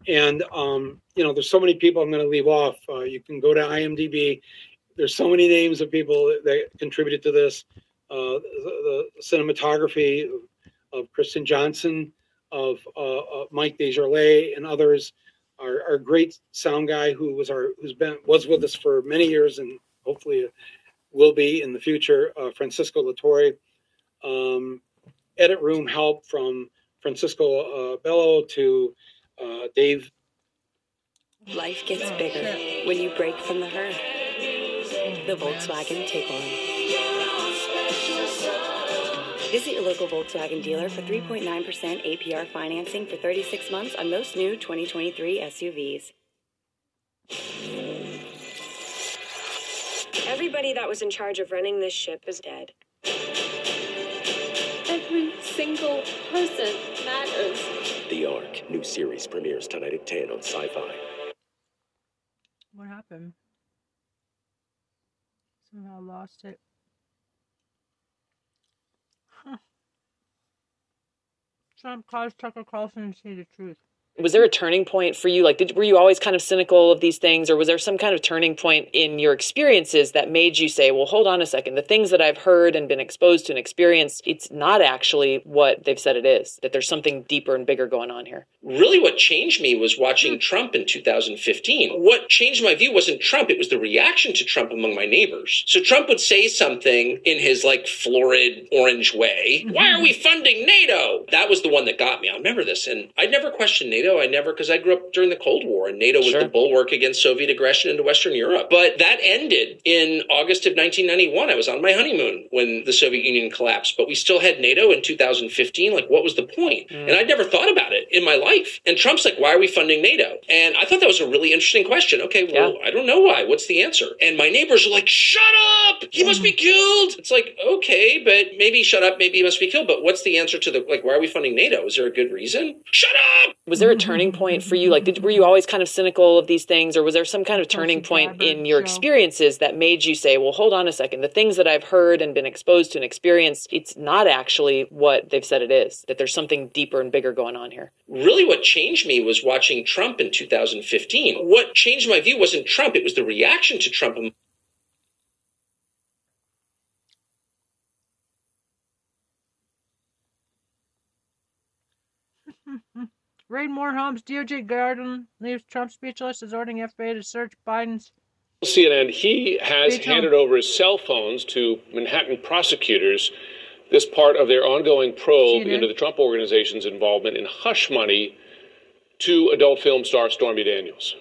And, um, you know, there's so many people I'm going to leave off. you can go to IMDb. there's so many names of people that contributed to this. Uh, the, the cinematography of Kirsten Johnson, of uh, Mike Desjardins, and others. Our, our great sound guy who was our who's been was with us for many years and hopefully will be in the future, uh, Francisco Latorre. Um, edit room help from Francisco uh, Bello to uh, Dave. Life gets bigger when you break from the herd. The Volkswagen Tiguan. Visit your local Volkswagen dealer for 3.9% APR financing for 36 months on most new 2023 SUVs. Everybody that was in charge of running this ship is dead. Every single person matters. The Ark, new series premieres tonight at 10 on Syfy. What happened? Somehow lost it. Huh. Trump caused Tucker Carlson to say the truth was there a turning point for you? Like did were you always kind of cynical of these things or was there some kind of turning point in your experiences that made you say well hold on a second. The things that i've heard and been exposed to and experienced it's not actually what they've said it is that there's something deeper and bigger going on here really what changed me was watching hmm. trump in 2015 what changed my view wasn't trump it was the reaction to trump among my neighbors. So trump would say something in his like florid orange way mm-hmm. why are we funding nato? That was the one that got me. I remember this and i'd never questioned nato NATO. I never, because I grew up during the Cold War, and NATO was sure. the bulwark against Soviet aggression into Western Europe. But that ended in August of 1991. I was on my honeymoon when the Soviet Union collapsed, but we still had NATO in 2015. Like, what was the point? Mm. And I'd never thought about it in my life. And Trump's like, why are we funding NATO? And I thought that was a really interesting question. Okay, well, yeah. I don't know why. What's the answer? And my neighbors are like, shut up! He must be killed! It's like, okay, but maybe shut up, maybe he must be killed. But what's the answer to the, like, why are we funding NATO? Is there a good reason? Shut up! Was there a mm-hmm. turning point for you? Like, did, were you always kind of cynical of these things, or was there some kind of oh, turning point in your experiences that made you say, well, hold on a second, the things that I've heard and been exposed to and experienced, it's not actually what they've said it is, that there's something deeper and bigger going on here? Really, what changed me was watching Trump in 2015. What changed my view wasn't Trump, it was the reaction to Trump Raid more homes. DOJ Garland leaves Trump speechless as ordering FBI to search Biden's. CNN, he has handed over his cell phones to Manhattan prosecutors. This part of their ongoing probe CNN. into the Trump organization's involvement in hush money to adult film star Stormy Daniels.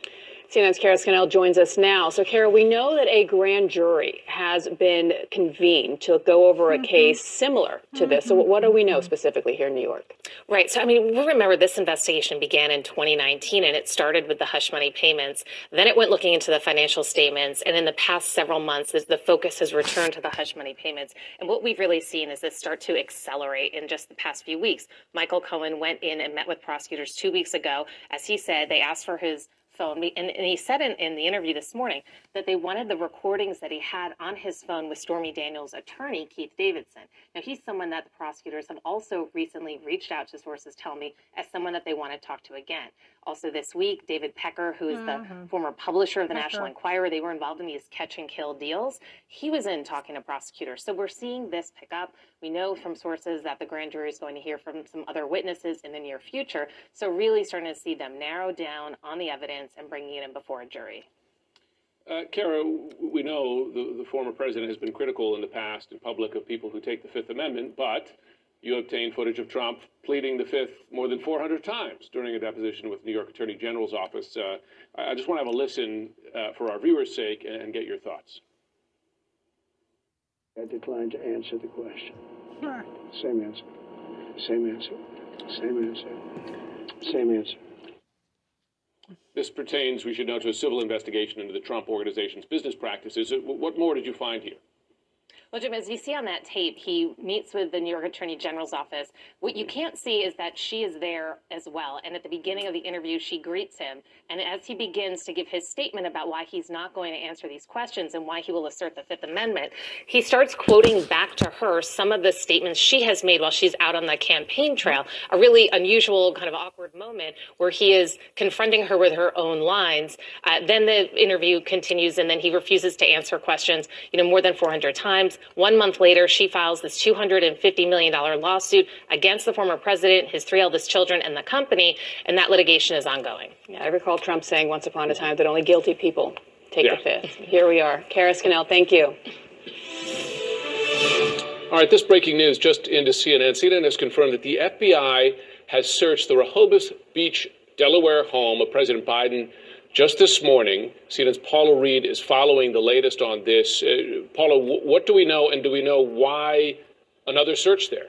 CNN's Kara Scannell joins us now. So, Kara, we know that a grand jury has been convened to go over a mm-hmm. case similar to mm-hmm. this. So, what do we know specifically here in New York? Right. So, I mean, we remember this investigation began in 2019 and it started with the hush money payments. Then it went looking into the financial statements. And in the past several months, the focus has returned to the hush money payments. And what we've really seen is this start to accelerate in just the past few weeks. Michael Cohen went in and met with prosecutors two weeks ago. As he said, they asked for his phone. And, and he said in, in the interview this morning that they wanted the recordings that he had on his phone with Stormy Daniels' attorney, Keith Davidson. Now, he's someone that the prosecutors have also recently reached out to sources tell me as someone that they want to talk to again. Also, this week, David Pecker, who is mm-hmm. the former publisher of the Pecker. National Enquirer, they were involved in these catch and kill deals. He was in talking to prosecutors. So we're seeing this pick up. We know from sources that the grand jury is going to hear from some other witnesses in the near future. So, really starting to see them narrow down on the evidence and bringing it in before a jury. Uh, Kara, we know the, the former president has been critical in the past in public of people who take the Fifth Amendment, but you obtained footage of Trump pleading the Fifth more than 400 times during a deposition with New York Attorney General's office. Uh, I just want to have a listen uh, for our viewers' sake and, and, get your thoughts. I decline to answer the question. Same answer. Same answer. Same answer. Same answer. This pertains, we should know, to a civil investigation into the Trump organization's business practices. What more did you find here? Well, Jim, as you see on that tape, he meets with the New York Attorney General's office. What you can't see is that she is there as well. And at the beginning of the interview, she greets him. And as he begins to give his statement about why he's not going to answer these questions and why he will assert the Fifth Amendment, he starts quoting back to her some of the statements she has made while she's out on the campaign trail. A really unusual, kind of awkward moment where he is confronting her with her own lines. Uh, then the interview continues, and then he refuses to answer questions, you know, more than 400 times. One month later, she files this $250 million lawsuit against the former president, his three eldest children, and the company, and that litigation is ongoing. Yeah, I recall Trump saying once upon a time that only guilty people take Yeah. the fifth. Here we are. Kara Scannell, thank you. All right, this breaking news just into CNN. CNN has confirmed that the FBI has searched the Rehoboth Beach, Delaware home of President Biden just this morning. CNN's Paula Reed is following the latest on this. Uh, Paula, w- what do we know, and do we know why another search there?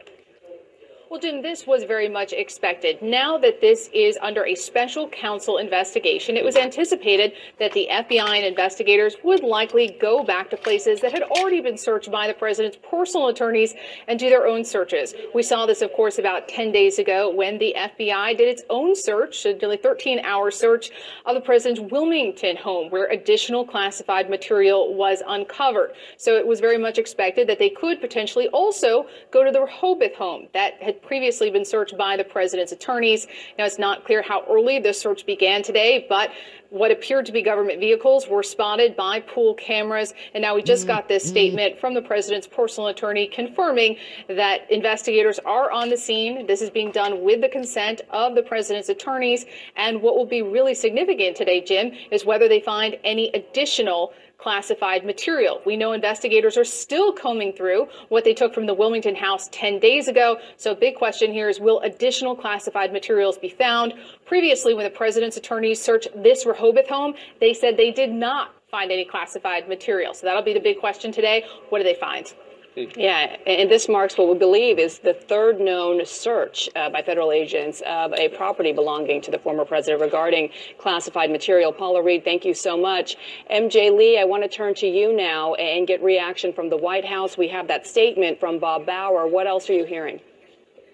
Well, Jim, this was very much expected. Now that this is under a special counsel investigation, it was anticipated that the FBI and investigators would likely go back to places that had already been searched by the president's personal attorneys and do their own searches. We saw this, of course, about 10 days ago when the FBI did its own search, a nearly 13 hour search of the president's Wilmington home, where additional classified material was uncovered. So it was very much expected that they could potentially also go to the Rehoboth home that had previously been searched by the president's attorneys. Now, it's not clear how early this search began today, but what appeared to be government vehicles were spotted by pool cameras. And now we just got this mm-hmm. statement from the president's personal attorney confirming that investigators are on the scene. This is being done with the consent of the president's attorneys. And what will be really significant today, Jim, is whether they find any additional classified material. We know investigators are still combing through what they took from the Wilmington house 10 days ago. So, big question here is will additional classified materials be found? Previously, when the president's attorneys searched this Rehoboth home, they said they did not find any classified material. So, that'll be the big question today. What do they find? Yeah, and this marks what we believe is the third known search uh, by federal agents of a property belonging to the former president regarding classified material. Paula Reed, thank you so much. MJ Lee, I want to turn to you now and get reaction from the White House. We have that statement from Bob Bauer. What else are you hearing?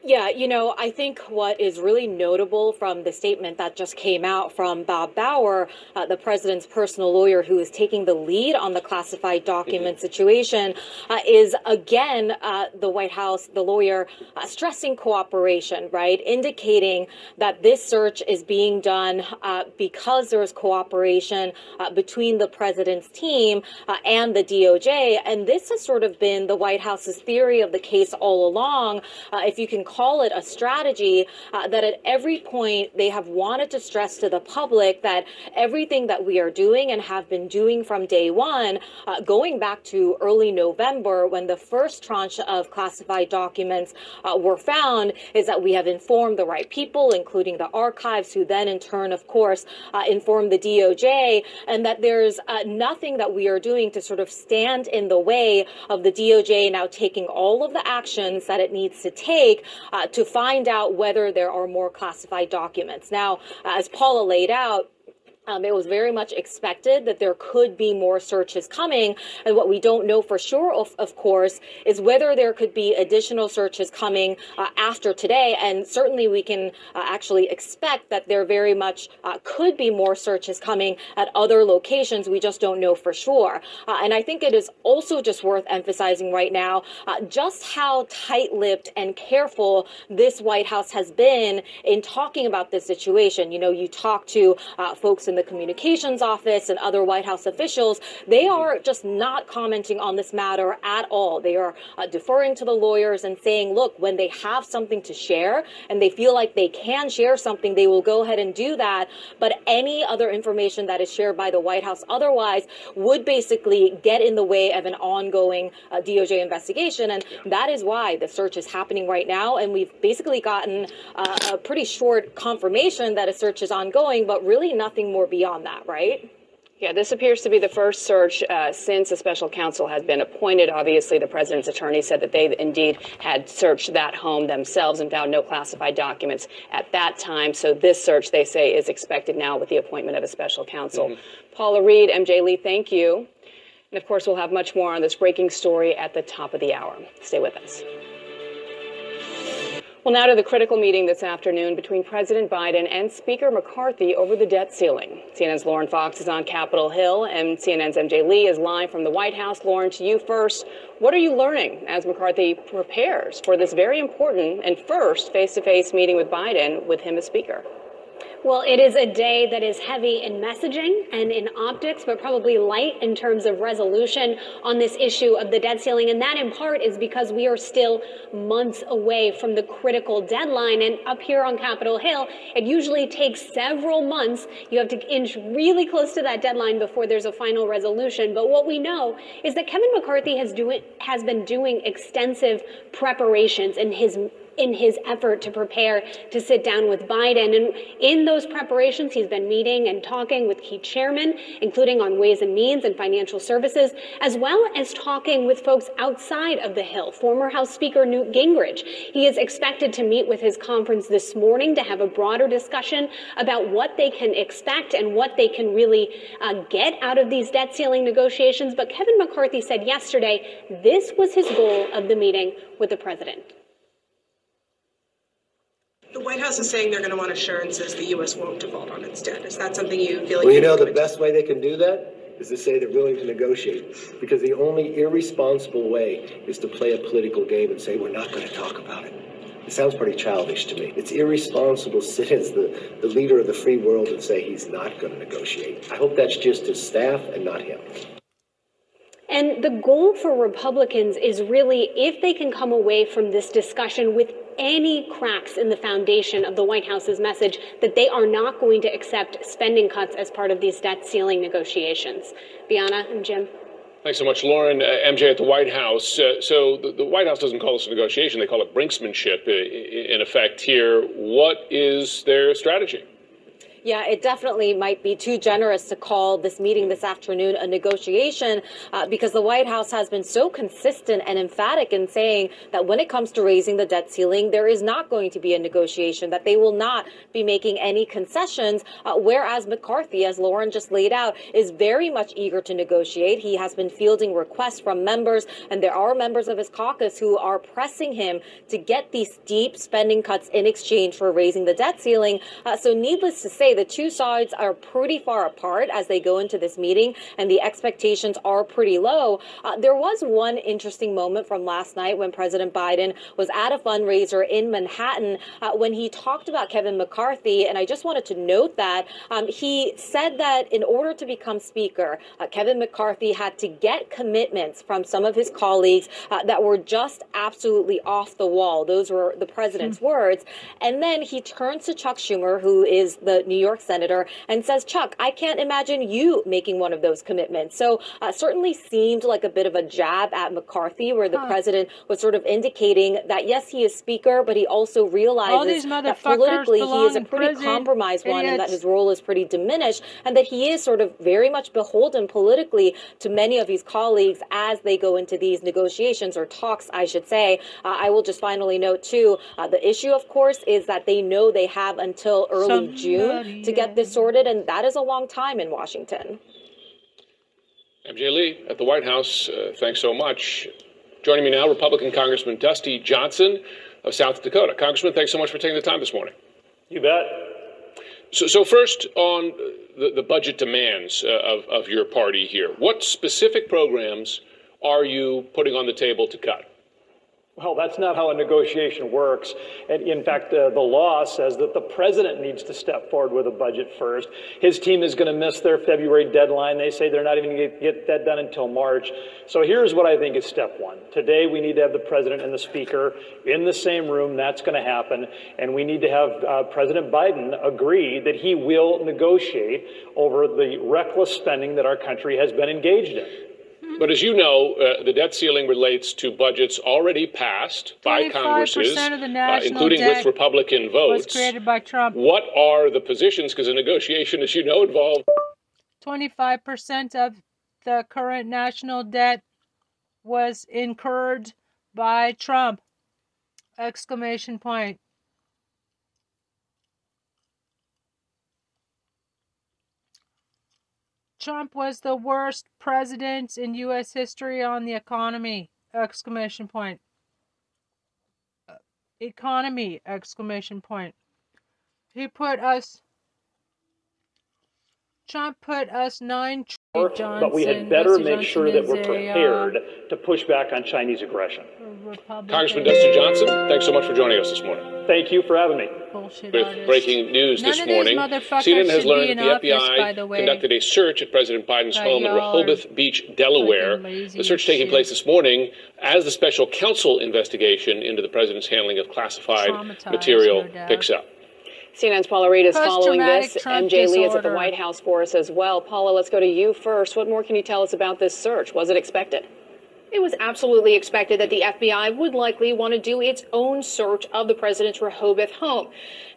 Yeah, you know, I think what is really notable from the statement that just came out from Bob Bauer, uh, the president's personal lawyer who is taking the lead on the classified document situation, uh, is again uh, the White House, the lawyer, uh, stressing cooperation, right? Indicating that this search is being done uh, because there is cooperation uh, between the president's team uh, and the DOJ. And this has sort of been the White House's theory of the case all along. Uh, if you can call it a strategy, uh, that at every point they have wanted to stress to the public that everything that we are doing and have been doing from day one, uh, going back to early November when the first tranche of classified documents uh, were found, is that we have informed the right people, including the archives, who then in turn, of course, uh, informed the DOJ, and that there's uh, nothing that we are doing to sort of stand in the way of the DOJ now taking all of the actions that it needs to take uh, to find out whether there are more classified documents. Now, as Paula laid out, um, it was very much expected that there could be more searches coming. And what we don't know for sure, of, of course, is whether there could be additional searches coming uh, after today. And certainly we can uh, actually expect that there very much uh, could be more searches coming at other locations. We just don't know for sure. Uh, and I think it is also just worth emphasizing right now uh, just how tight lipped and careful this White House has been in talking about this situation. You know, you talk to uh, folks in the communications office and other White House officials, they are just not commenting on this matter at all. They are uh, deferring to the lawyers and saying, look, when they have something to share and they feel like they can share something, they will go ahead and do that. But any other information that is shared by the White House otherwise would basically get in the way of an ongoing uh, DOJ investigation. And that is why the search is happening right now. And we've basically gotten uh, a pretty short confirmation that a search is ongoing, but really nothing more beyond that, right? Yeah, this appears to be the first search uh, since a special counsel has been appointed. Obviously, the president's attorney said that they indeed had searched that home themselves and found no classified documents at that time. So this search, they say, is expected now with the appointment of a special counsel. Paula Reed, MJ Lee, thank you. And of course, we'll have much more on this breaking story at the top of the hour. Stay with us. Well, now to the critical meeting this afternoon between President Biden and Speaker McCarthy over the debt ceiling. CNN's Lauren Fox is on Capitol Hill, and CNN's MJ Lee is live from the White House. Lauren, to you first. What are you learning as McCarthy prepares for this very important and first face to face meeting with Biden with him as Speaker? Well, it is a day that is heavy in messaging and in optics, but probably light in terms of resolution on this issue of the debt ceiling. And that in part is because we are still months away from the critical deadline. And up here on Capitol Hill, it usually takes several months. You have to inch really close to that deadline before there's a final resolution. But what we know is that Kevin McCarthy has, do, has been doing extensive preparations in his in his effort to prepare to sit down with Biden. And in those preparations, he's been meeting and talking with key chairmen, including on Ways and Means and Financial Services, as well as talking with folks outside of the Hill, former House Speaker Newt Gingrich. He is expected to meet with his conference this morning to have a broader discussion about what they can expect and what they can really uh, get out of these debt ceiling negotiations. But Kevin McCarthy said yesterday this was his goal of the meeting with the president. The White House is saying they're going to want assurances the U.S. won't default on its debt. Is that something you feel like? Well, you know, the best way they can do that is to say they're willing to negotiate. Because the only irresponsible way is to play a political game and say, we're not going to talk about it. It sounds pretty childish to me. It's irresponsible to sit as the, the leader of the free world and say he's not going to negotiate. I hope that's just his staff and not him. And the goal for Republicans is really if they can come away from this discussion with any cracks in the foundation of the White House's message that they are not going to accept spending cuts as part of these debt ceiling negotiations. Bianna and Jim. Thanks so much, Lauren. Uh, MJ at the White House. Uh, so the, the, White House doesn't call this a negotiation; they call it brinksmanship. Uh, in effect, here, what is their strategy? Yeah, it definitely might be too generous to call this meeting this afternoon a negotiation uh, because the White House has been so consistent and emphatic in saying that when it comes to raising the debt ceiling, there is not going to be a negotiation, that they will not be making any concessions. Uh, whereas McCarthy, as Lauren just laid out, is very much eager to negotiate. He has been fielding requests from members, and there are members of his caucus who are pressing him to get these deep spending cuts in exchange for raising the debt ceiling. Uh, so, needless to say, the two sides are pretty far apart as they go into this meeting, and the expectations are pretty low. Uh, there was one interesting moment from last night when President Biden was at a fundraiser in Manhattan uh, when he talked about Kevin McCarthy, and I just wanted to note that um, he said that in order to become Speaker, uh, Kevin McCarthy had to get commitments from some of his colleagues uh, that were just absolutely off the wall. Those were the president's mm-hmm. words. And then he turns to Chuck Schumer, who is the New York York senator, and says, Chuck, I can't imagine you making one of those commitments. So uh, certainly seemed like a bit of a jab at McCarthy, where the huh. president was sort of indicating that yes, he is speaker, but he also realizes that politically he is a pretty prison. compromised Idiots. one, and that his role is pretty diminished, and that he is sort of very much beholden politically to many of his colleagues as they go into these negotiations or talks, I should say. Uh, I will just finally note too, uh, the issue, of course, is that they know they have until early Somebody June to get this sorted, and that is a long time in Washington. MJ Lee at the White House, uh, thanks so much. Joining me now, Republican Congressman Dusty Johnson of South Dakota. Congressman, thanks so much for taking the time this morning. You bet. So, so first on the, the budget demands uh, of, of your party here, what specific programs are you putting on the table to cut? Well, that's not how a negotiation works. And in fact, uh, the law says that the president needs to step forward with a budget first. His team is going to miss their February deadline. They say they're not even going to get that done until March. So here's what I think is step one. Today, we need to have the president and the speaker in the same room. That's going to happen. And we need to have uh, President Biden agree that he will negotiate over the reckless spending that our country has been engaged in. But as you know, uh, the debt ceiling relates to budgets already passed by Congresses, uh, including with Republican votes. Was created by Trump. What are the positions? Because a negotiation, as you know, involved 25% of the current national debt was incurred by Trump. Exclamation point. Trump was the worst president in U.S. history on the economy! Exclamation point. Uh, economy! Exclamation point. He put us. Trump put us nine. Johnson, but we had better Jesse make Johnson sure that we're a, uh, prepared to push back on Chinese aggression. Congressman Dustin Johnson, thanks so much for joining us this morning. Thank you for having me. Bullshit With artist. breaking news None this morning, CNN has learned that the office, FBI the way. conducted a search at President Biden's home in Rehoboth Beach, Delaware. The search as taking place this morning as the special counsel investigation into the president's handling of classified material no picks up. CNN's Paula Reid is following this. MJ Lee is at the. White House for us as well. Paula, let's go to you first. What more can you tell us about this search? Was it expected? It was absolutely expected that the FBI would likely want to do its own search of the president's Rehoboth home.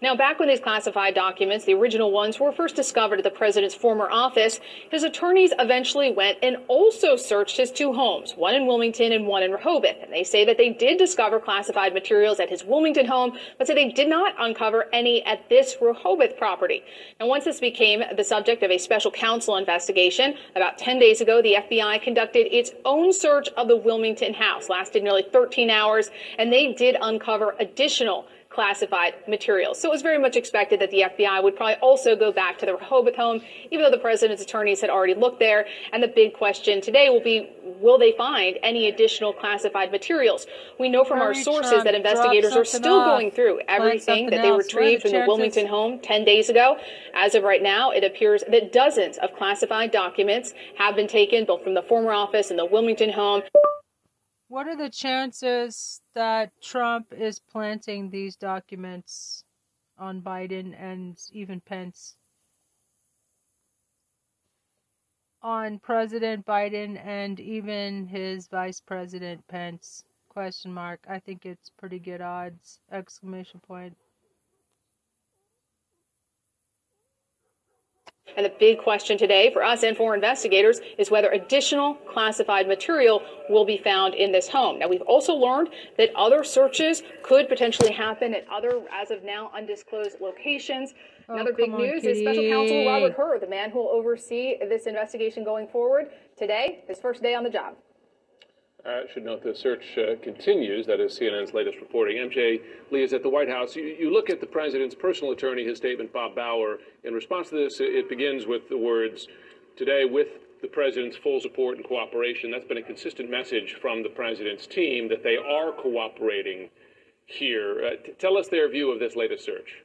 Now, back when these classified documents, the original ones, were first discovered at the president's former office, his attorneys eventually went and also searched his two homes, one in Wilmington and one in Rehoboth. And they say that they did discover classified materials at his Wilmington home, but say they did not uncover any at this Rehoboth property. And once this became the subject of a special counsel investigation, about 10 days ago, the FBI conducted its own search of the Wilmington house, lasted nearly 13 hours, and they did uncover additional classified materials. So it was very much expected that the FBI would probably also go back to the Rehoboth home, even though the president's attorneys had already looked there. And the big question today will be, will they find any additional classified materials? We know from our sources Trump, that investigators are still off. going through everything that they else. Retrieved from the? Wilmington home 10 days ago. As of right now, it appears that dozens of classified documents have been taken, both from the former office and the Wilmington home. What are the chances that Trump is planting these documents on Biden and even Pence? On President Biden and even his Vice President Pence? Question mark. I think it's pretty good odds. Exclamation point. And the big question today for us and for investigators is whether additional classified material will be found in this home. Now, we've also learned that other searches could potentially happen at other, as of now, undisclosed locations. Oh, Another big on, news is Special. Counsel Robert Hur, the man who will oversee this investigation going forward. Today, his first day on the job. I should note the search uh, continues. That is CNN's latest reporting. MJ Lee is at the White House. You, you look at the president's personal attorney, his statement, Bob Bauer. In response to this, it, begins with the words, Today, with the president's full support and cooperation. That's been a consistent message from the president's team that they are cooperating here. Uh, tell us their view of this latest search.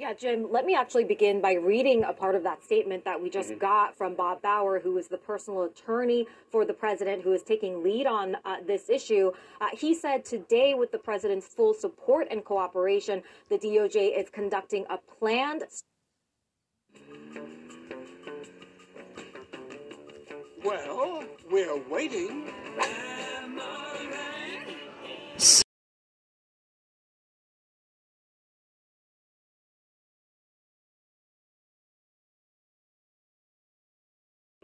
Yeah, Jim, let me actually begin by reading a part of that statement that we just Mhm. got from Bob Bauer, who is the personal attorney for the president, who is taking lead on uh, this issue. Uh, he said today, with the president's full support and cooperation, the DOJ is conducting a planned Well, we're waiting.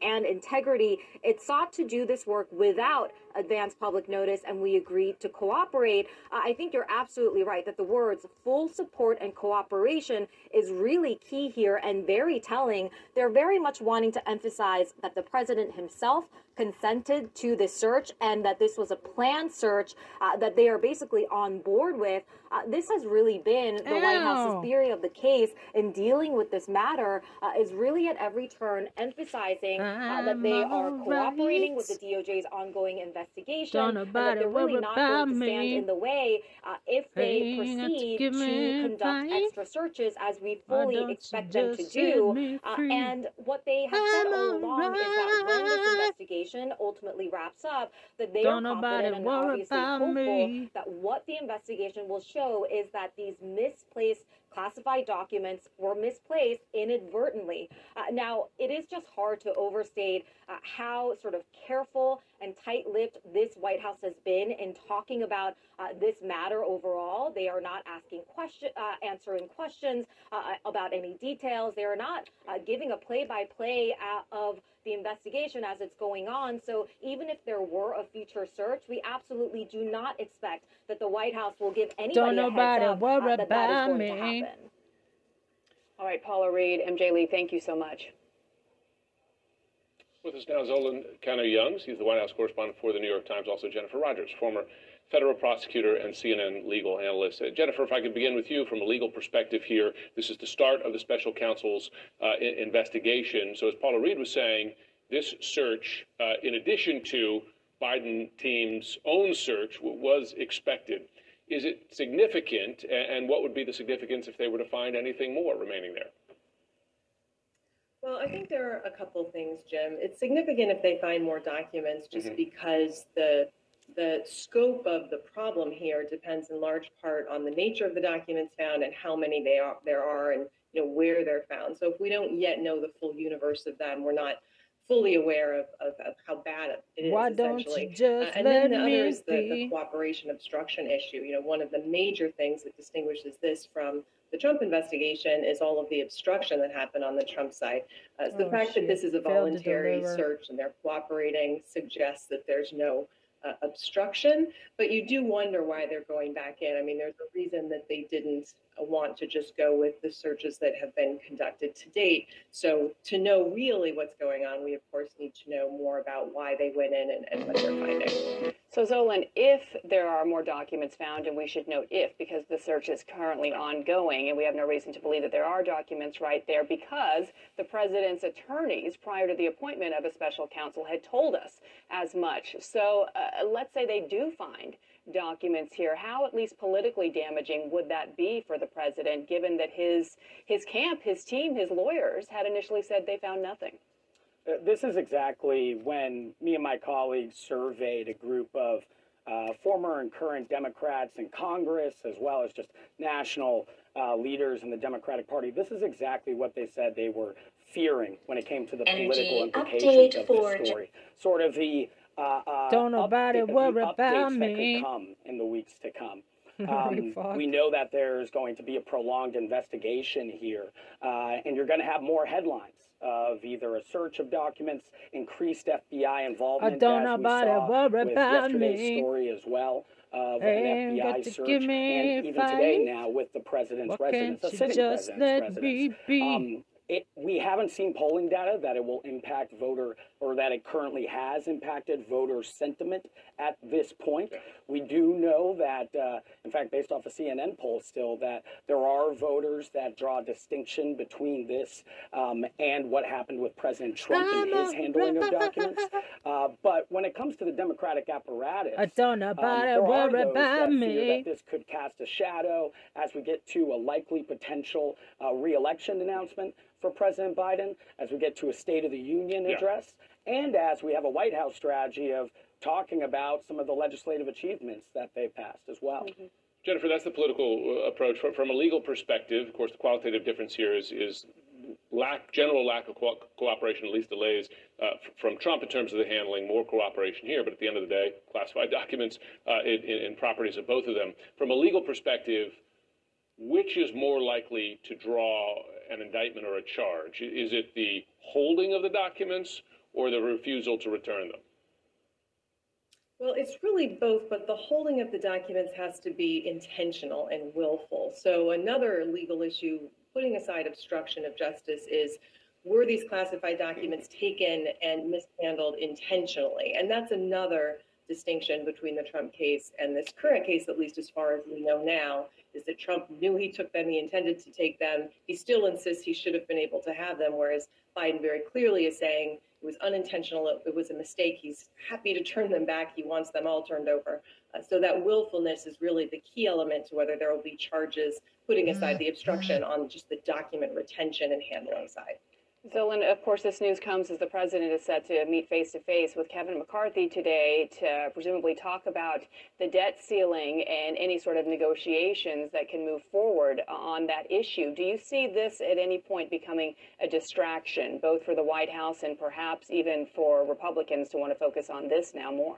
And integrity. It sought to do this work without advance public notice, and we agreed to cooperate. Uh, I think you're absolutely right that the words full support and cooperation is really key here and very telling. They're very much wanting to emphasize that the president himself consented to this search and that this was a planned search uh, that they are basically on board with. Uh, this has really been the White House's theory of the case in dealing with this matter uh, is really at every turn emphasizing uh, that they are cooperating with the. DOJ's ongoing investigation Don't and that they're really not about going to stand me. in the way uh, if they got to proceed to conduct extra searches as we fully expect them to do. Uh, and what they have said all along is that when this investigation ultimately wraps up, that they Don't are confident and obviously hopeful me. that what the investigation will show is that these misplaced classified documents were misplaced inadvertently. Uh, now, it is just hard to overstate uh, how sort of careful and tight-lipped this White House has been in talking about uh, this matter overall. They are not asking question, uh, answering questions uh, about any details. They are not uh, giving a play-by-play uh, of the investigation as it's going on. So even if there were a future search, we absolutely do not expect that the White House will give anybody Don't a heads up uh, that that is going me. to happen. All right, Paula Reid, MJ Lee, thank you so much. With us now, Zolan Kanno-Youngs. He's the White House correspondent for the New York Times. Also, Jennifer Rogers, former federal prosecutor and CNN legal analyst. Uh, Jennifer, if I could begin with you from a legal perspective here. This is the start of the special counsel's uh, investigation. So, as Paula Reid was saying, this search, uh, in addition to Biden team's own search, was expected. Is it significant, and what would be the significance if they were to find anything more remaining there? Well, I think there are a couple things, Jim. It's significant if they find more documents just Mhm. because the the scope of the problem here depends in large part on the nature of the documents found and how many they are there are and you know where they're found. So if we don't yet know the full universe of them, we're not fully aware of, of, of how bad it is Why don't you essentially. just Uh, and let then the me other is the, the cooperation obstruction issue. You know, one of the major things that distinguishes this from the Trump investigation is all of the obstruction that happened on the Trump side. Uh, so the Oh, fact that this is a voluntary search and they're cooperating suggests that there's no uh, obstruction. But you do wonder why they're going back in. I mean, there's a reason that they didn't uh, want to just go with the searches that have been conducted to date. So to know really what's going on, we of course need to know more about why they went in and, and what they're finding. So, Zolan, if there are more documents found, and we should note if, because the search is currently ongoing, and we have no reason to believe that there are documents right there, because the president's attorneys, prior to the appointment of a special counsel, had told us as much. So, uh, let's say they do find documents here. How, at least politically damaging, would that be for the president, given that his his camp, his team, his lawyers had initially said they found nothing? Uh, This is exactly when me and my colleagues surveyed a group of uh, former and current Democrats in Congress, as well as just national uh, leaders in the Democratic Party. This is exactly what they said they were fearing when it came to the Energy political implications update of for this story. Sort of the uh, uh, Don't nobody update- the worry about me. come in the weeks to come. Um, we know that there's going to be a prolonged investigation here, uh, and you're going to have more headlines of either a search of documents, increased FBI involvement, I don't as nobody worry with about yesterday's me. story as well of an FBI search, give me and even today now with the president's Why residence, you sitting president's residence. Um, it, we haven't seen polling data that it will impact voter or that it currently has impacted voter sentiment at this point. We do know that, uh, in fact, based off a CNN poll still, that there are voters that draw a distinction between this um, and what happened with President Trump and his handling of documents. Uh, but when it comes to the Democratic apparatus, I don't um, nobody there are worry those about that fear me. that this could cast a shadow as we get to a likely potential uh, reelection announcement for President Biden, as we get to a State of the Union Yeah. address, and as we have a White House strategy of talking about some of the legislative achievements that they've passed as well. Jennifer, that's the political uh, approach. From, from a legal perspective, of course, the qualitative difference here is, is lack, general lack of co- cooperation, at least delays uh, f- from Trump in terms of the handling, more cooperation here. But at the end of the day, classified documents uh, in, in, in properties of both of them. From a legal perspective, which is more likely to draw an indictment or a charge? Is it the holding of the documents or the refusal to return them? Well, it's really both, but the holding of the documents has to be intentional and willful. So, another legal issue, putting aside obstruction of justice, is were these classified documents taken and mishandled intentionally? And that's another distinction between the Trump case and this current case, at least as far as we know now, is that Trump knew he took them, he intended to take them. He still insists he should have been able to have them, whereas Biden very clearly is saying it was unintentional, it, it was a mistake. He's happy to turn them back, he wants them all turned over. Uh, so that willfulness is really the key element to whether there will be charges, putting aside the obstruction on just the document retention and handling side. Zolan, of course, this news comes as the president is set to meet face to face with Kevin McCarthy today to presumably talk about the debt ceiling and any sort of negotiations that can move forward on that issue. Do you see this at any point becoming a distraction, both for the White House and perhaps even for Republicans to want to focus on this now more?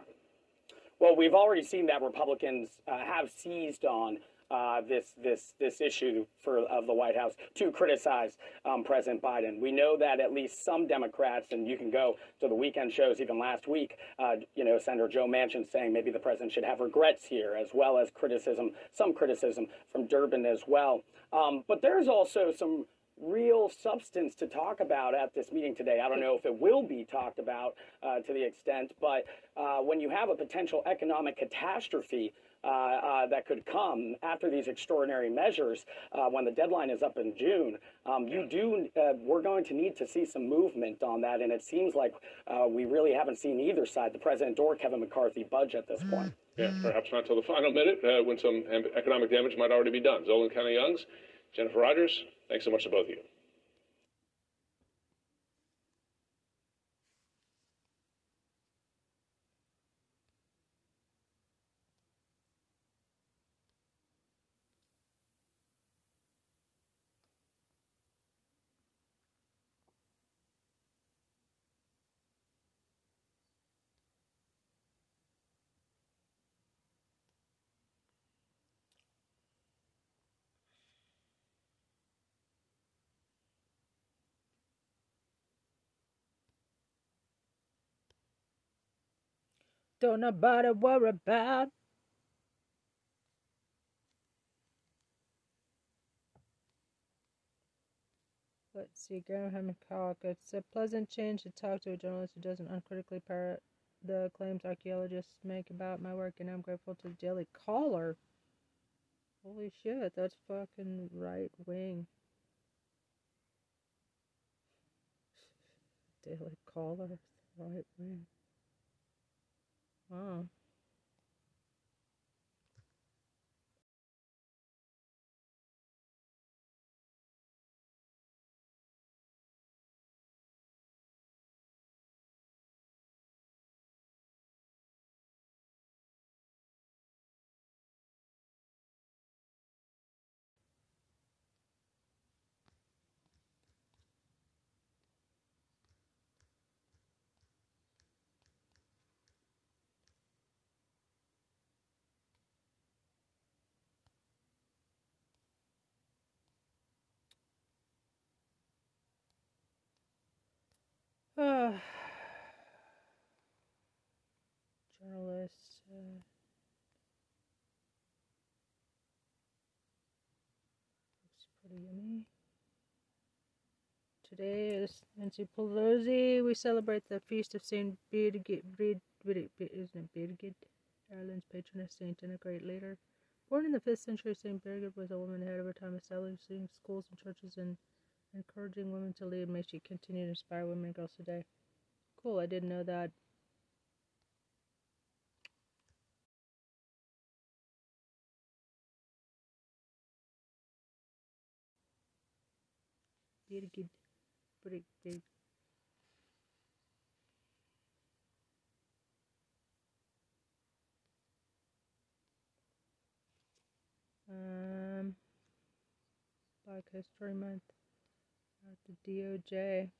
Well, we've already seen that Republicans uh, have seized on uh, this this this issue for of the White House to criticize um, President Biden. We know that at least some Democrats, and you can go to the weekend shows even last week. Uh, you know, Senator Joe Manchin saying maybe the president should have regrets here, as well as criticism, some criticism from Durbin as well. Um, but there's also some real substance to talk about at this meeting today. I don't know if it will be talked about uh, to the extent, but uh, when you have a potential economic catastrophe, that could come after these extraordinary measures uh, when the deadline is up in June. Um, you do, uh, we're going to need to see some movement on that, and it seems like uh, we really haven't seen either side, the president or Kevin McCarthy, budge at this point. Yeah, perhaps not till the final minute uh, when some economic damage might already be done. Zolan Kanno-Youngs, Jennifer Rogers, thanks so much to both of you. Don't nobody worry about. Let's see, Graham Hancock. It's a pleasant change to talk to a journalist who doesn't uncritically parrot the claims archaeologists make about my work, and I'm grateful to the Daily Caller. Holy shit, that's fucking right wing. Daily Caller, right wing. Wow. Uh, journalist. Uh, looks pretty yummy. Today is Nancy Pelosi. We celebrate the feast of Saint Birgit. Birgit, Birgit isn't it Birgit? Ireland's patroness saint and a great leader. Born in the 5th century, Saint Birgit was a woman ahead of her time, establishing schools and churches and encouraging women to lead. makes you continue to inspire women and girls today. Cool, I didn't know that. Birgit, Birgit. Um, Black History Month at the DOJ.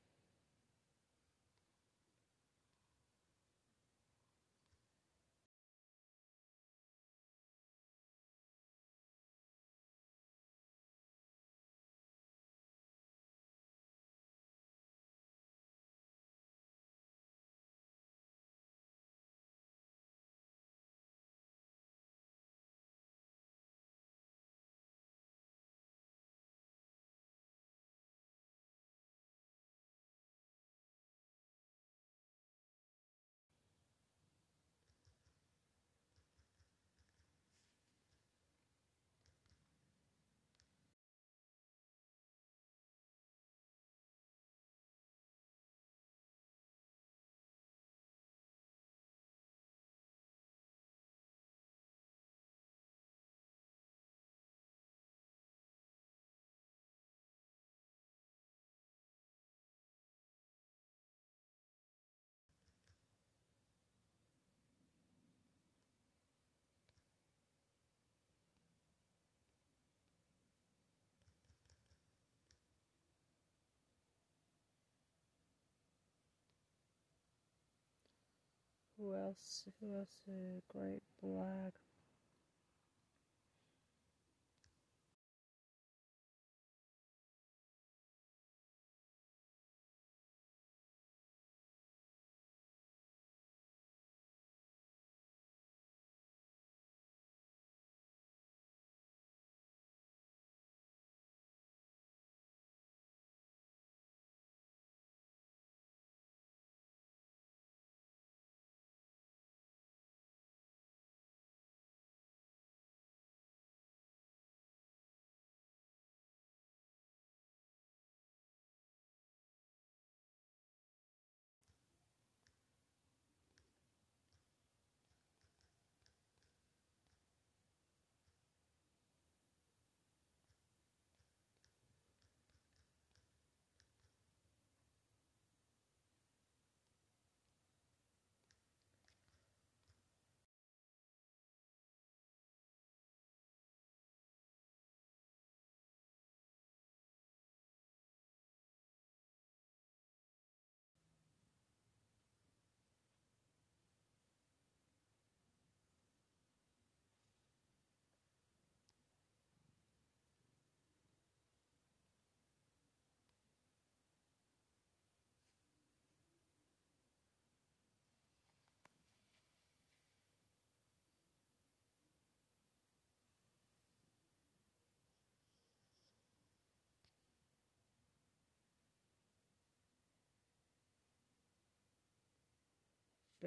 Who else? Who else? A great black.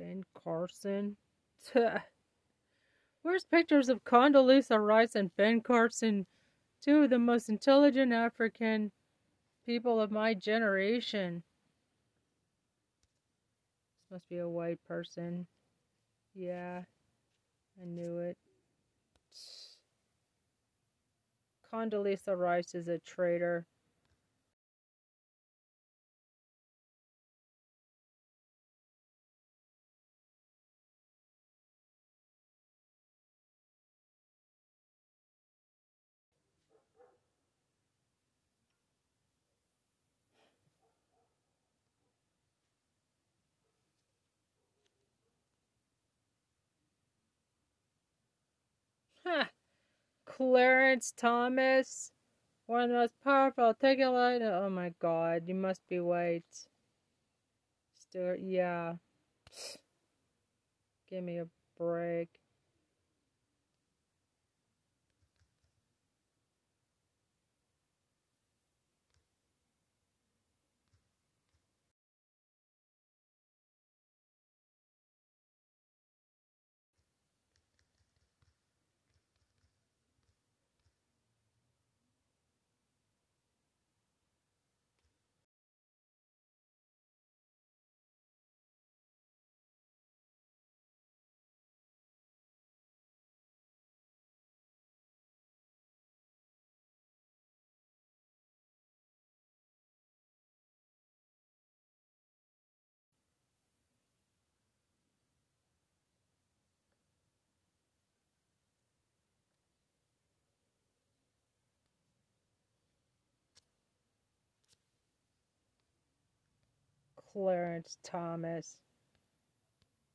Ben Carson. Where's pictures of Condoleezza Rice and Ben Carson, two of the most intelligent African people of my generation? This must be a white person. Yeah, I knew it. Condoleezza Rice is a traitor. Huh. Clarence Thomas, one of the most powerful. Take a look. Oh my God, you must be white. Stuart, yeah. Give me a break. Clarence Thomas.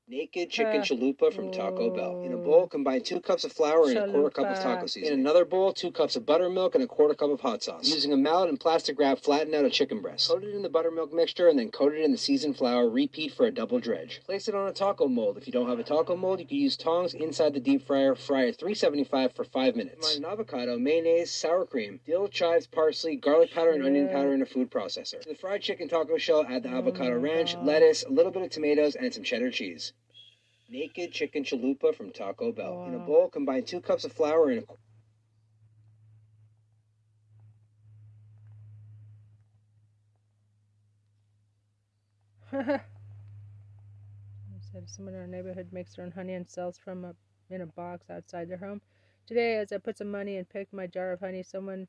Naked chicken Uh, chalupa from Taco Bell. In a bowl, combine two cups of flour and a quarter cup of taco Chalupa. seasoning. In another bowl, two cups of buttermilk and a quarter cup of hot sauce. Using a mallet and plastic wrap, flatten out a chicken breast. Coat it in the buttermilk mixture and then coat it in the seasoned flour. Repeat for a double dredge. Place it on a taco mold. If you don't have a taco mold, you can use tongs inside the deep fryer. Fry at 375 for five minutes. Combine an avocado, mayonnaise, sour cream, dill, chives, parsley, garlic powder, and onion powder in a food processor. To the fried chicken taco shell, add the avocado my ranch, God. lettuce, a little bit of tomatoes, and some cheddar cheese. Naked chicken chalupa from Taco Bell. In a bowl, combine two cups of flour and a said someone in our neighborhood makes their own honey and sells from a in a box outside their home. Today, as I put some money and picked my jar of honey, someone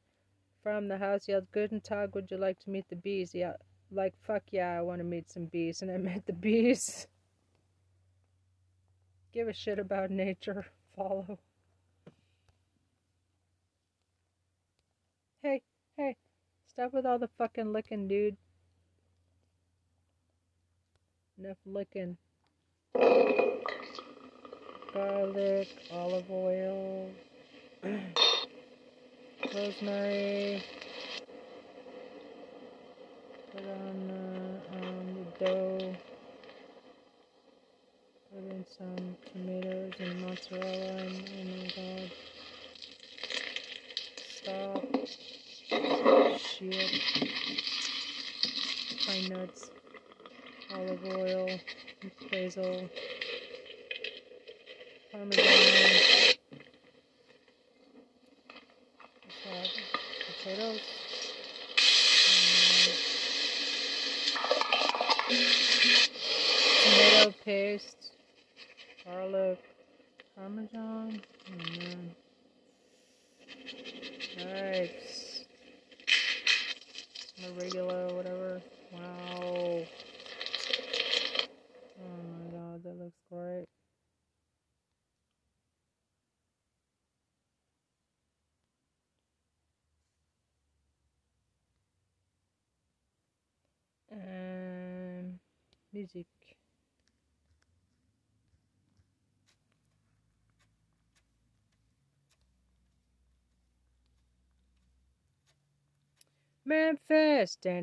from the house yelled, "Guten Tag, would you like to meet the bees?" Yeah, like fuck yeah, I want to meet some bees, and I met the bees. Give a shit about nature. Follow. Hey, hey, stop with all the fucking licking, dude. Enough licking. Garlic, olive oil, rosemary. Put on uh, um, the dough. Put in some tomatoes and mozzarella and oh my god. Stop. Shit. Pine nuts. Olive oil. Basil. Parmesan. Potatoes. Tomato paste. Garlic. Parmesan. Oh man. Alright. Some regular, whatever. Wow. Oh my god, that looks great. Um, music. Memphis. Where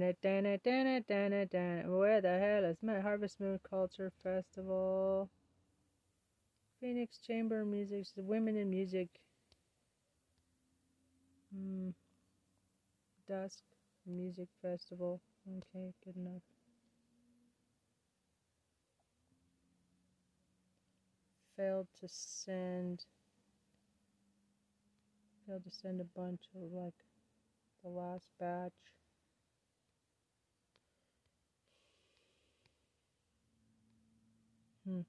the hell is my Harvest Moon Culture Festival? Phoenix Chamber Music, Women in Music. Hmm. Dusk Music Festival. Okay, good enough. failed to send failed to send a bunch of like the last batch. Hmm.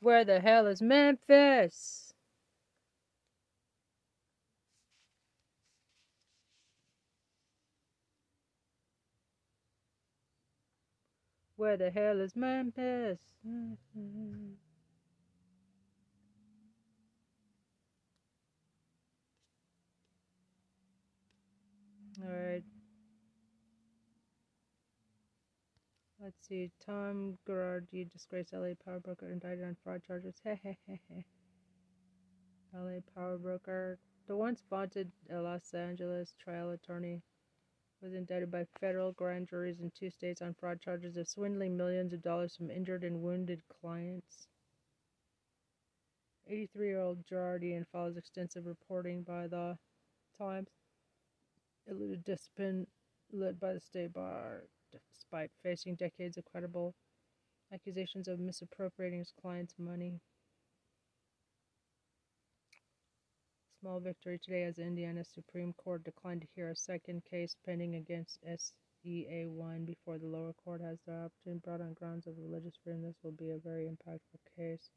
Where the hell is Memphis? Where the hell is Memphis? Alright. Let's see. Tom Girardi, disgraced LA power broker, indicted on fraud charges. LA power broker. The once vaunted Los Angeles trial attorney was indicted by federal grand juries in two states on fraud charges of swindling millions of dollars from injured and wounded clients. 83 year old Girardi follows extensive reporting by the Times. Eluded discipline led by the state bar despite facing decades of credible accusations of misappropriating his clients' money. Small victory today as Indiana Supreme Court declined to hear a second case pending against SEA1 before the lower court has the opportunity brought on grounds of religious freedom. This will be a very impactful case.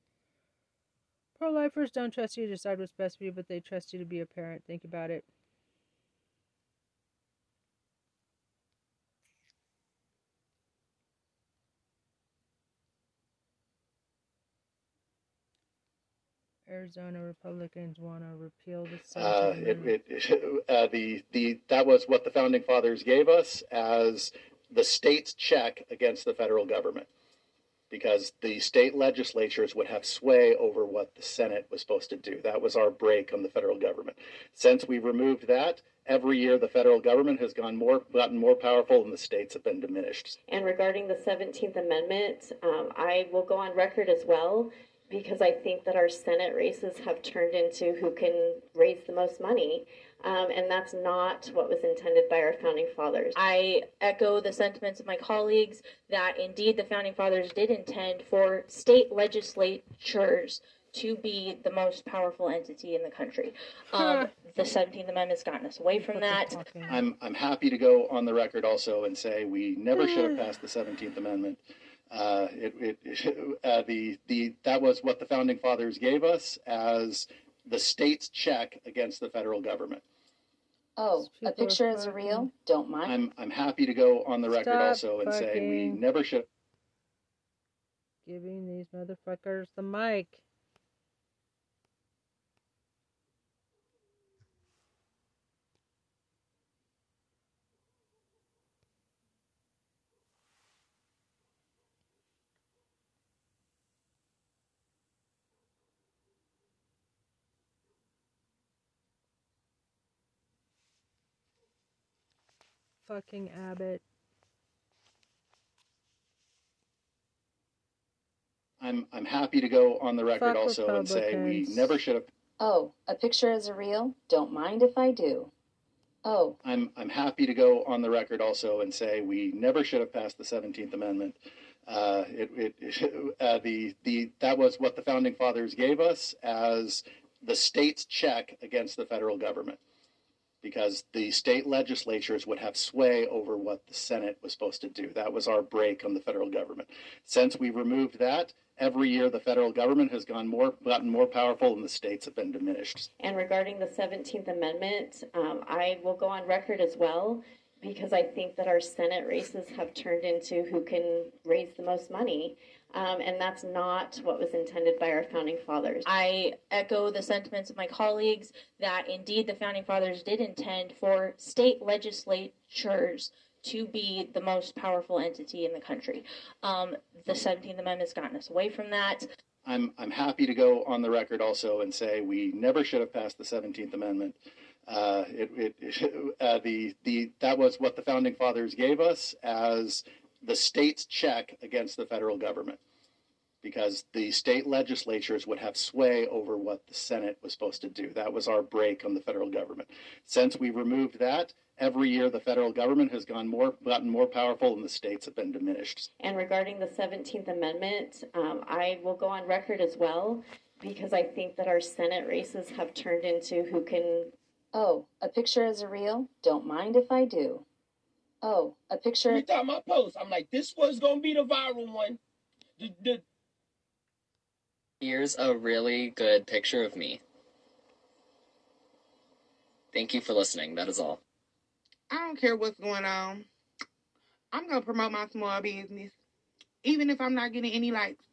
Pro lifers don't trust you to decide what's best for you, but they trust you to be a parent. Think about it. Arizona Republicans want to repeal the uh, it, it, uh, the the that was what the founding fathers gave us as the state's check against the federal government, because the state legislatures would have sway over what the Senate was supposed to do. That was our brake on the federal government. Since we removed that, every year the federal government has gone more gotten more powerful and the states have been diminished. And regarding the 17th Amendment, um, I will go on record as well because I think that our Senate races have turned into who can raise the most money. Um, and that's not what was intended by our founding fathers. I echo the sentiments of my colleagues that indeed the founding fathers did intend for state legislatures to be the most powerful entity in the country. Um, the 17th Amendment's gotten us away from that. I'm, I'm happy to go on the record also and say we never should have passed the 17th Amendment. Uh, it, it, uh, the, the, that was what the founding fathers gave us as the state's check against the federal government. Oh, a picture is real? Don't mind. I'm, I'm happy to go on the record Stop also and say we never should. Giving these motherfuckers the mic. Fucking Abbott. I'm, I'm happy to go on the record Fuck also and say we never should have. Oh, a picture is a real? Don't mind if I do. Oh, I'm, I'm happy to go on the record also and say we never should have passed the 17th Amendment. Uh, it, it, uh, the, the, that was what the founding fathers gave us as the state's check against the federal government, because the state legislatures would have sway over what the Senate was supposed to do. That was our brake on the federal government. Since we removed that, every year the federal government has gone more, gotten more powerful, and the states have been diminished. and regarding the 17th Amendment, um, I will go on record as well because I think that our Senate races have turned into who can raise the most money. Um, and that's not what was intended by our founding fathers. I echo the sentiments of my colleagues that indeed the founding fathers did intend for state legislatures to be the most powerful entity in the country. Um, the 17th Amendment's gotten us away from that. I'm, I'm happy to go on the record also and say we never should have passed the 17th Amendment. Uh, it, it, uh, the, the, that was what the founding fathers gave us as the state's check against the federal government, because the state legislatures would have sway over what the Senate was supposed to do. That was our brake on the federal government. Since we removed that, every year the federal government has gone more, gotten more powerful and the states have been diminished. And regarding the 17th Amendment, um, I will go on record as well because I think that our Senate races have turned into who can. Oh, a picture is a real? Don't mind if I do. Oh, a picture. You thought my post. I'm like, this was gonna be the viral one. The, the, Here's a really good picture of me. Thank you for listening. That is all. I don't care what's going on. I'm gonna promote my small business. Even if I'm not getting any likes.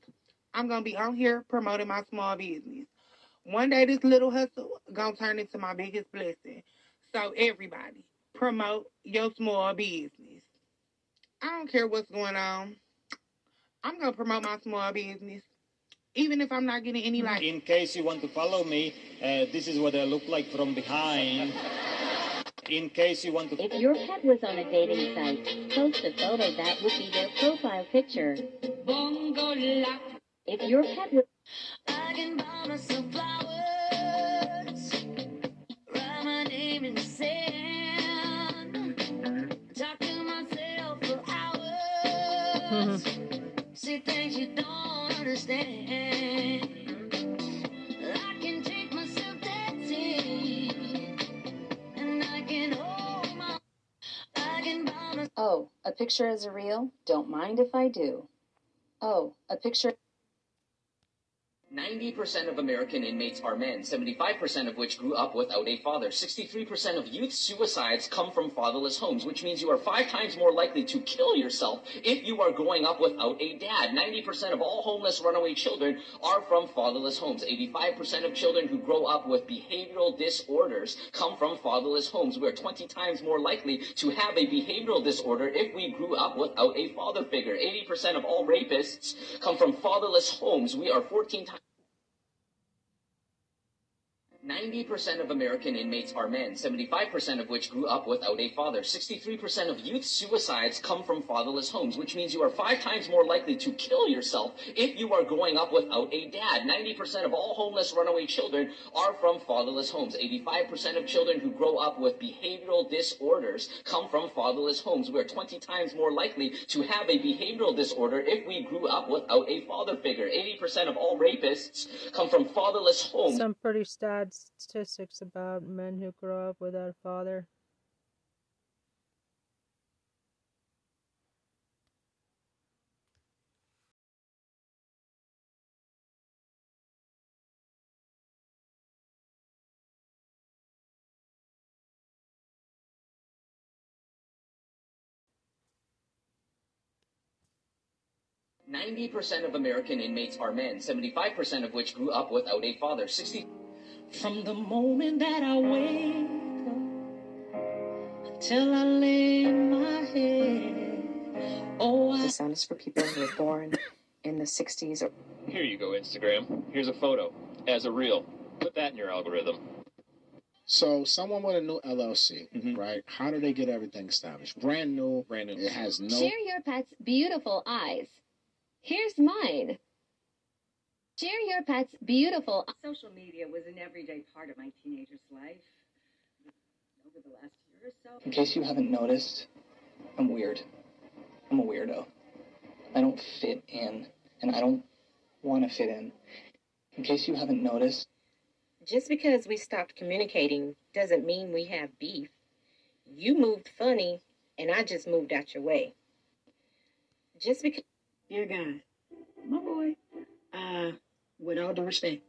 I'm gonna be on here promoting my small business. One day this little hustle gonna turn into my biggest blessing. So everybody, promote your small business. I don't care what's going on. I'm gonna promote my small business. Even if I'm not getting any likes. In case you want to follow me, uh, this is what I look like from behind. In case you want to. If your pet was on a dating site, post a photo that would be their profile picture. Bongola. If your pet was. See things you don't understand. Oh, a picture is a real? Don't mind if I do. Oh, a picture. 90% of American inmates are men, 75% of which grew up without a father. 63% of youth suicides come from fatherless homes, which means you are five times more likely to kill yourself if you are growing up without a dad. 90% of all homeless runaway children are from fatherless homes. 85% of children who grow up with behavioral disorders come from fatherless homes. We are 20 times more likely to have a behavioral disorder if we grew up without a father figure. 80% of all rapists come from fatherless homes. We are 14 times 90% of American inmates are men, 75% of which grew up without a father. 63% of youth suicides come from fatherless homes, which means you are five times more likely to kill yourself if you are growing up without a dad. 90% of all homeless runaway children are from fatherless homes. 85% of children who grow up with behavioral disorders come from fatherless homes. We are 20 times more likely to have a behavioral disorder if we grew up without a father figure. 80% of all rapists come from fatherless homes. Some pretty sad statistics about men who grow up without a father. Ninety percent of American inmates are men, seventy-five percent of which grew up without a father. Sixty. From the moment that I wake up till I lay my head. Oh, I The sound is for people who were born in the 60s or Here you go, Instagram. Here's a photo as a reel. Put that in your algorithm. So someone with a new LLC, mm-hmm. right? How do they get everything established? Brand new. Brand new. It has no. Share your pet's beautiful eyes. Here's mine. Share your pet's beautiful Social media was an everyday part of my teenager's life. Over the last year or so. In case you haven't noticed, I'm weird. I'm a weirdo. I don't fit in, and I don't want to fit in. In case you haven't noticed, Just because we stopped communicating doesn't mean we have beef. You moved funny, and I just moved out your way. Just because. Dear God, my boy, uh, with all due respect,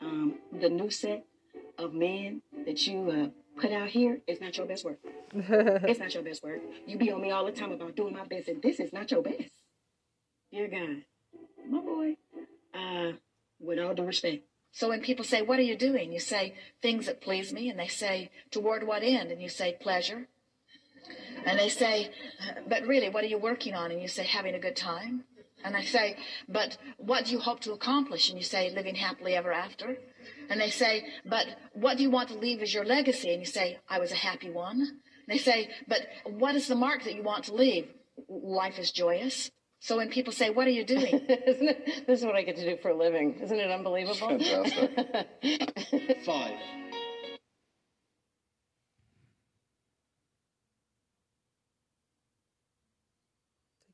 um, the new set of men that you uh, put out here is not your best work. it's not your best work. You be on me all the time about doing my best, and this is not your best. Dear God, my boy, uh, with all due respect. So when people say, What are you doing? You say, Things that please me. And they say, Toward what end? And you say, Pleasure. And they say, But really, what are you working on? And you say, Having a good time. And I say, But what do you hope to accomplish? And you say, Living happily ever after. And they say, But what do you want to leave as your legacy? And you say, I was a happy one. And they say, But what is the mark that you want to leave? Life is joyous. So when people say, "What are you doing?" Isn't it? This is what I get to do for a living. Isn't it unbelievable? Fantastic. Five.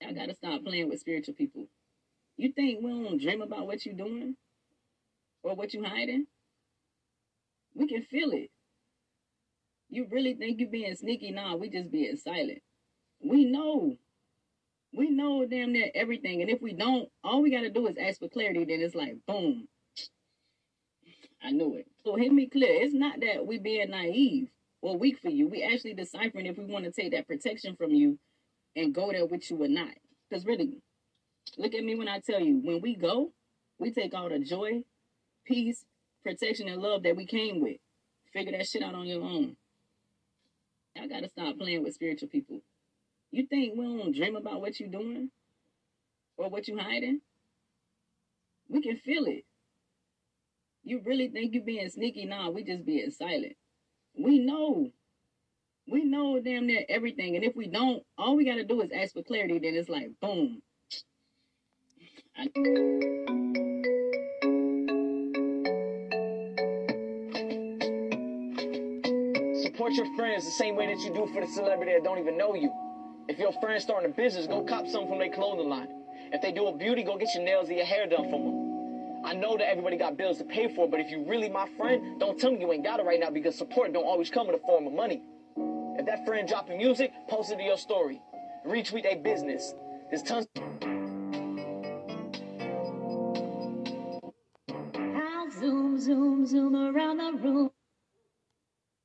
I gotta stop playing with spiritual people. You think we don't dream about what you're doing or what you're hiding? We can feel it. You really think you're being sneaky? Nah, we just being silent. We know. We know damn near everything. And if we don't, all we gotta do is ask for clarity, then it's like boom. I knew it. So hear me clear. It's not that we being naive or weak for you. We actually deciphering if we want to take that protection from you and go there with you or not. Because really, look at me when I tell you, when we go, we take all the joy, peace, protection, and love that we came with. Figure that shit out on your own. I gotta stop playing with spiritual people. You think we don't dream about what you're doing? Or what you're hiding? We can feel it. You really think you being sneaky? Nah, we just being silent. We know. We know damn near everything. And if we don't, all we gotta do is ask for clarity, then it's like boom. I- Support your friends the same way that you do for the celebrity that don't even know you. If your friend's starting a business, go cop something from their clothing line. If they do a beauty, go get your nails or your hair done from them. I know that everybody got bills to pay for, but if you really my friend, don't tell me you ain't got it right now because support don't always come in the form of money. If that friend dropping music, post it to your story. Retweet their business. There's tons. I'll zoom, zoom, zoom around the room.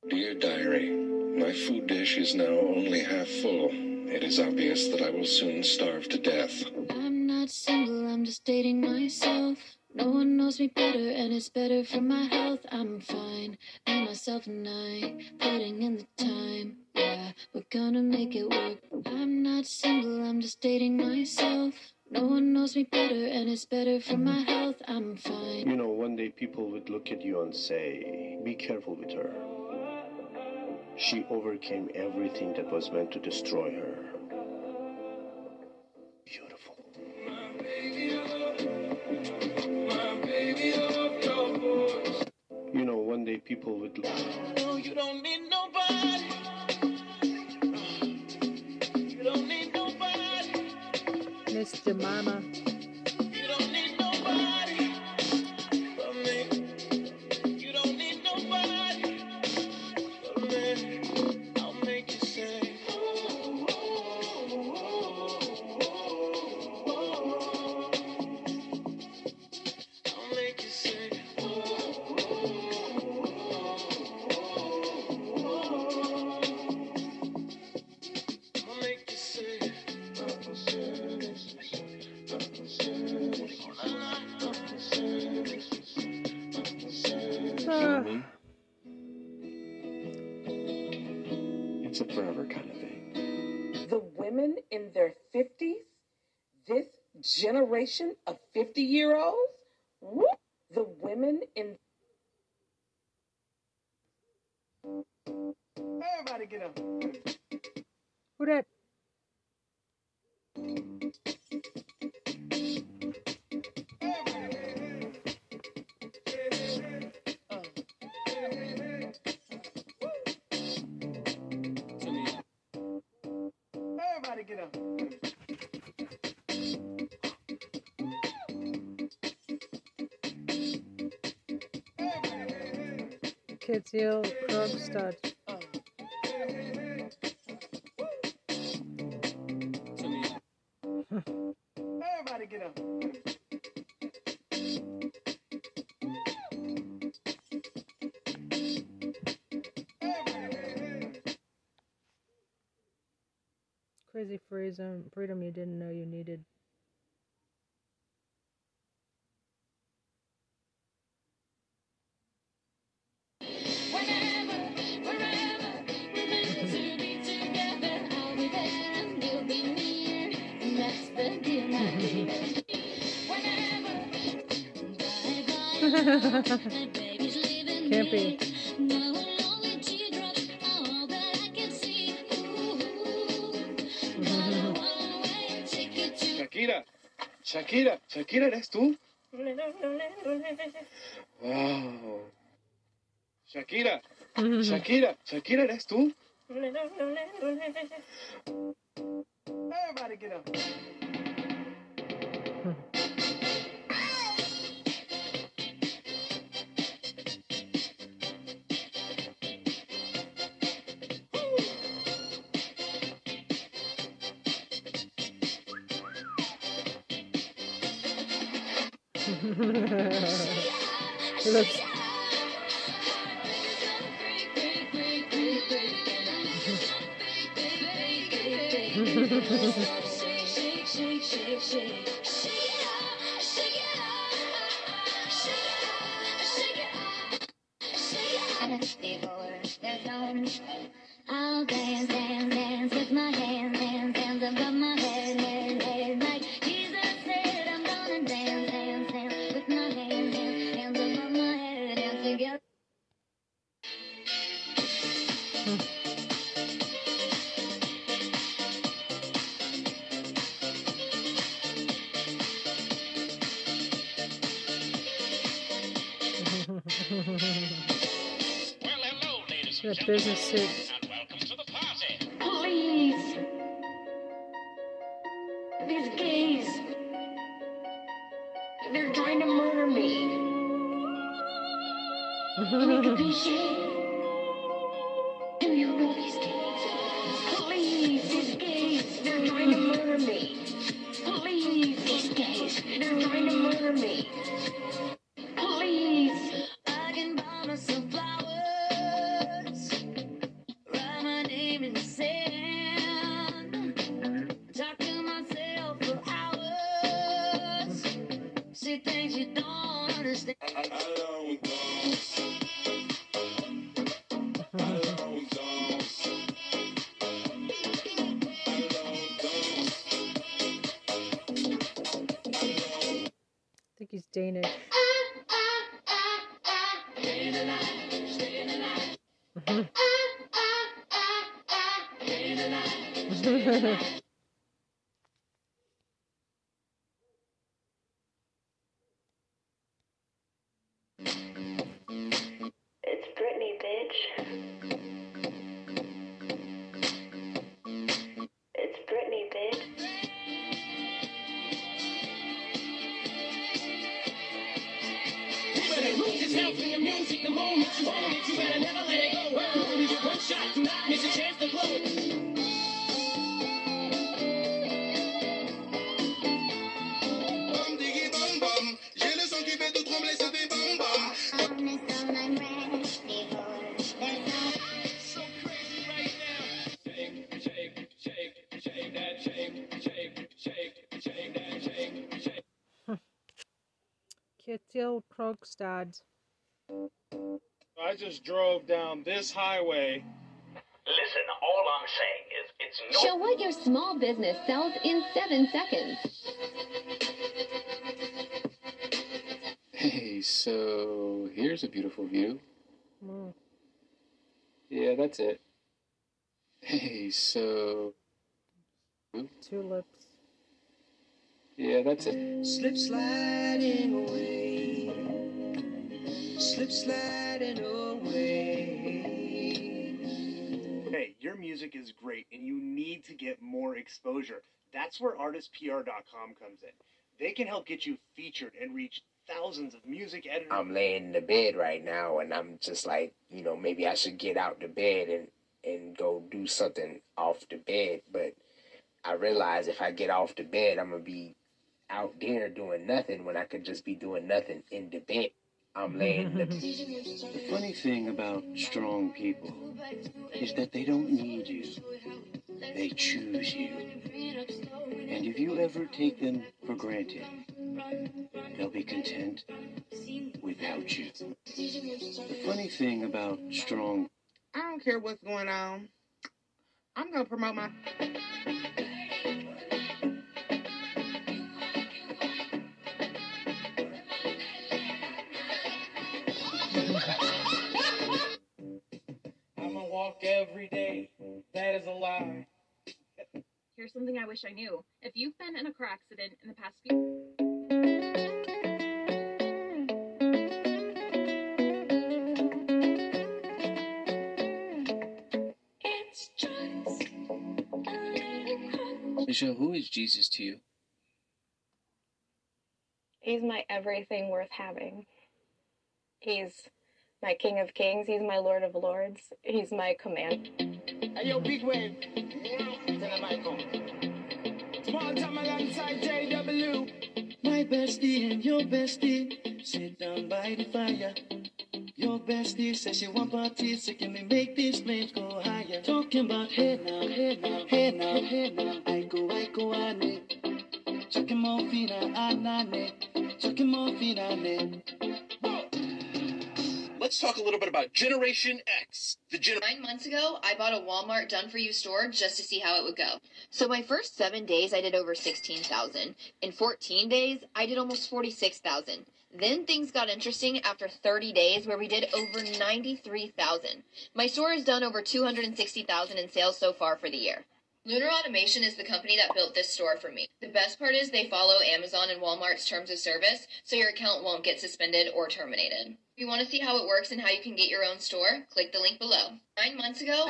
Dear Diary, my food dish is now only half full. It is obvious that I will soon starve to death. I'm not single, I'm just dating myself. No one knows me better, and it's better for my health. I'm fine, me, myself, and I. Putting in the time, yeah, we're gonna make it work. I'm not single, I'm just dating myself. No one knows me better, and it's better for my health. I'm fine. You know, one day people would look at you and say, Be careful with her. She overcame everything that was meant to destroy her. One day people would look. No, you don't need nobody. You don't need nobody. Miss Jemima. Generation of 50 year olds, Campy. Shakira. Shakira, Shakira, ¿eres tú? Wow. Shakira, Shakira, Shakira, ¿eres tú? Krogstad. I just drove down this highway. Listen, all I'm saying is it's no. Show what your small business sells in seven seconds. Hey, so here's a beautiful view. Mm. Yeah, that's it. Hey, so. Tulips. Yeah, that's it. Slip sliding away. Slip sliding away. Hey, your music is great and you need to get more exposure. That's where artistpr.com comes in. They can help get you featured and reach thousands of music editors. I'm laying in the bed right now and I'm just like, you know, maybe I should get out the bed and and go do something off the bed, but I realize if I get off the bed, I'm gonna be out there doing nothing when I could just be doing nothing in the bed. I'm laying in the The funny thing about strong people is that they don't need you. They choose you. And if you ever take them for granted, they'll be content without you. The funny thing about strong I don't care what's going on. I'm gonna promote my. Here's something I wish I knew. If you've been in a car accident in the past few It's just a Michelle, who is Jesus to you? He's my everything worth having. He's my King of Kings. He's my Lord of Lords. He's my command. Hey, yo, big wave. My bestie and your bestie sit down by the fire. Your bestie says she want parties, so can we make these flames go higher? Talking about hey now, hey now, hey now, hey now. I go, I go, ane. Chucking more fina, anane. Chucking more fina, ane. Let's talk a little bit about Generation X. The gen- Nine months ago, I bought a Walmart done for you store just to see how it would go. So my first seven days, I did over 16,000. In 14 days, I did almost 46,000. Then things got interesting after 30 days where we did over 93,000. My store has done over 260,000 in sales so far for the year. Lunar Automation is the company that built this store for me. The best part is they follow Amazon and Walmart's terms of service, so your account won't get suspended or terminated. If you want to see how it works and how you can get your own store, click the link below. Nine months ago,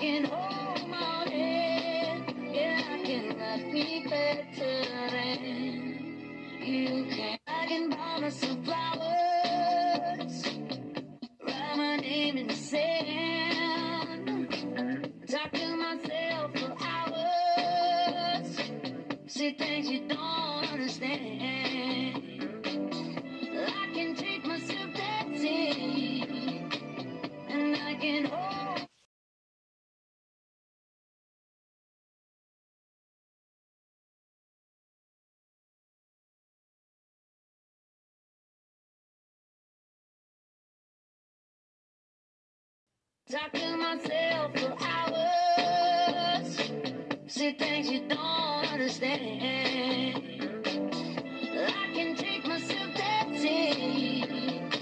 can hold my head. Yeah, I be better I can buy some flowers. Write my name in the sand. Talk to myself for hours. See things you don't understand. I can take myself dancing. And I can hold. Talk to myself for hours. See things you don't understand. I can take myself dancing.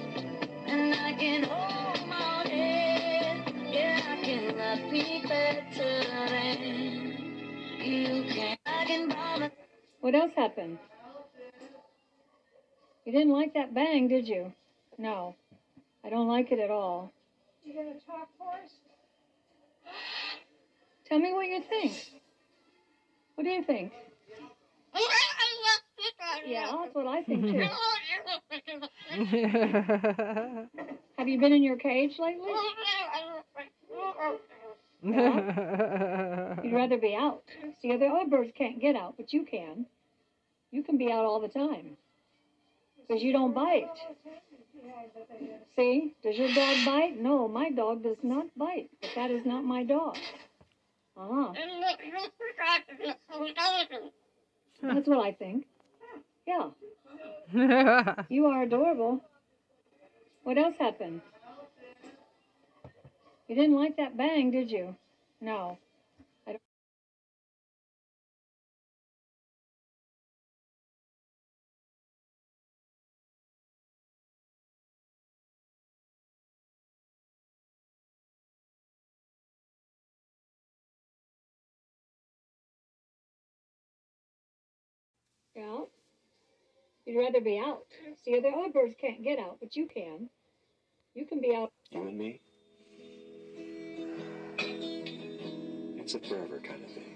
And I can hold my head. Yeah, I cannot be better than you can. I can buy What else happened? You didn't like that bang, did you? No. I don't like it at all. You gonna talk for us? Tell me what you think. What do you think? Yeah, that's what I think too. Have you been in your cage lately? You'd rather be out. See, other other birds can't get out, but you can. You can be out all the time. Because you don't bite. See? Does your dog bite? No, my dog does not bite. But that is not my dog. Uh-huh. That's what I think. Yeah. you are adorable. What else happened? You didn't like that bang, did you? No. Yeah. You'd rather be out. See, other other birds can't get out, but you can. You can be out. You and me? It's a forever kind of thing.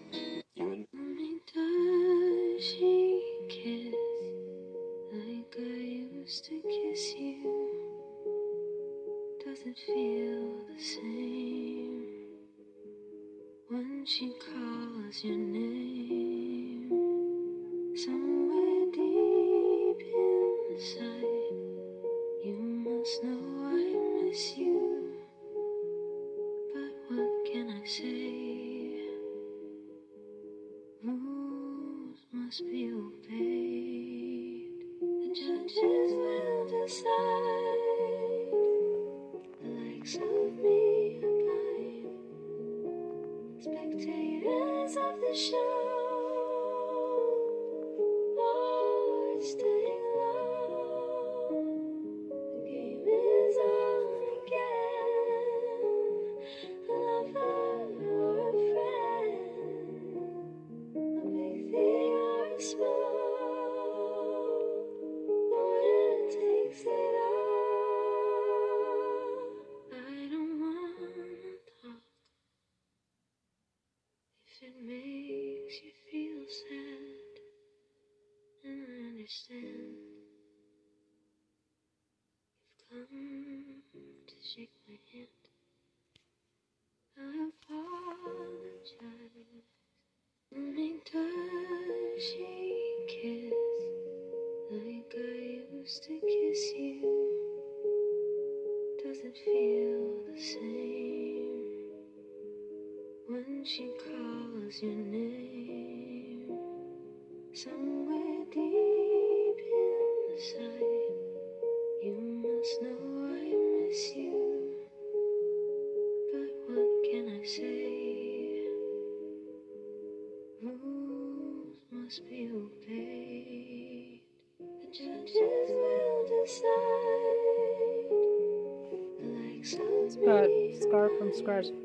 Scarf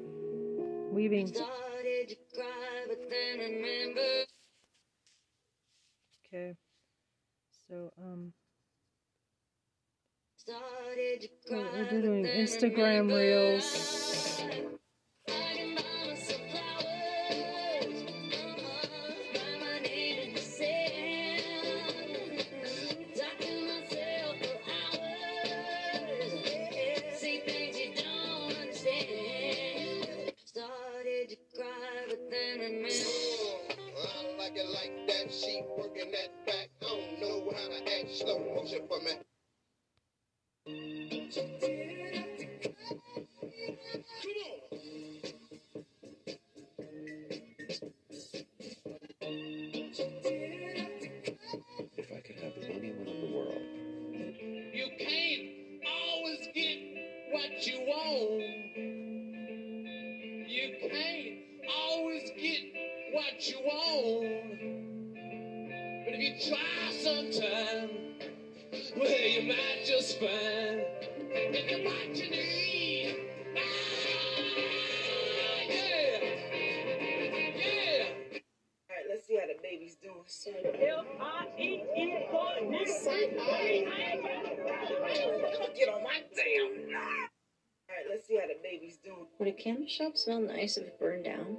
Would a candle shop smell nice if it burned down?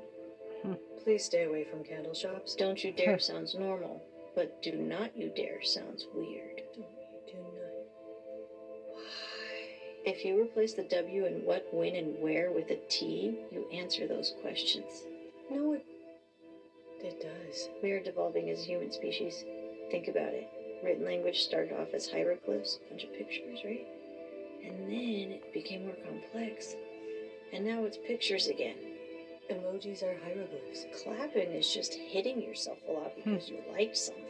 Hmm. Please stay away from candle shops. Don't you dare hmm. sounds normal, but do not you dare sounds weird. Do not. You do not. Why? If you replace the W in what, when, and where with a T, you answer those questions. No, it, it does. We are devolving as a human species. Think about it. Written language started off as hieroglyphs, a bunch of pictures, right? And then it became more complex. And now it's pictures again. Emojis are hieroglyphs. Clapping is just hitting yourself a lot because hmm. you like something.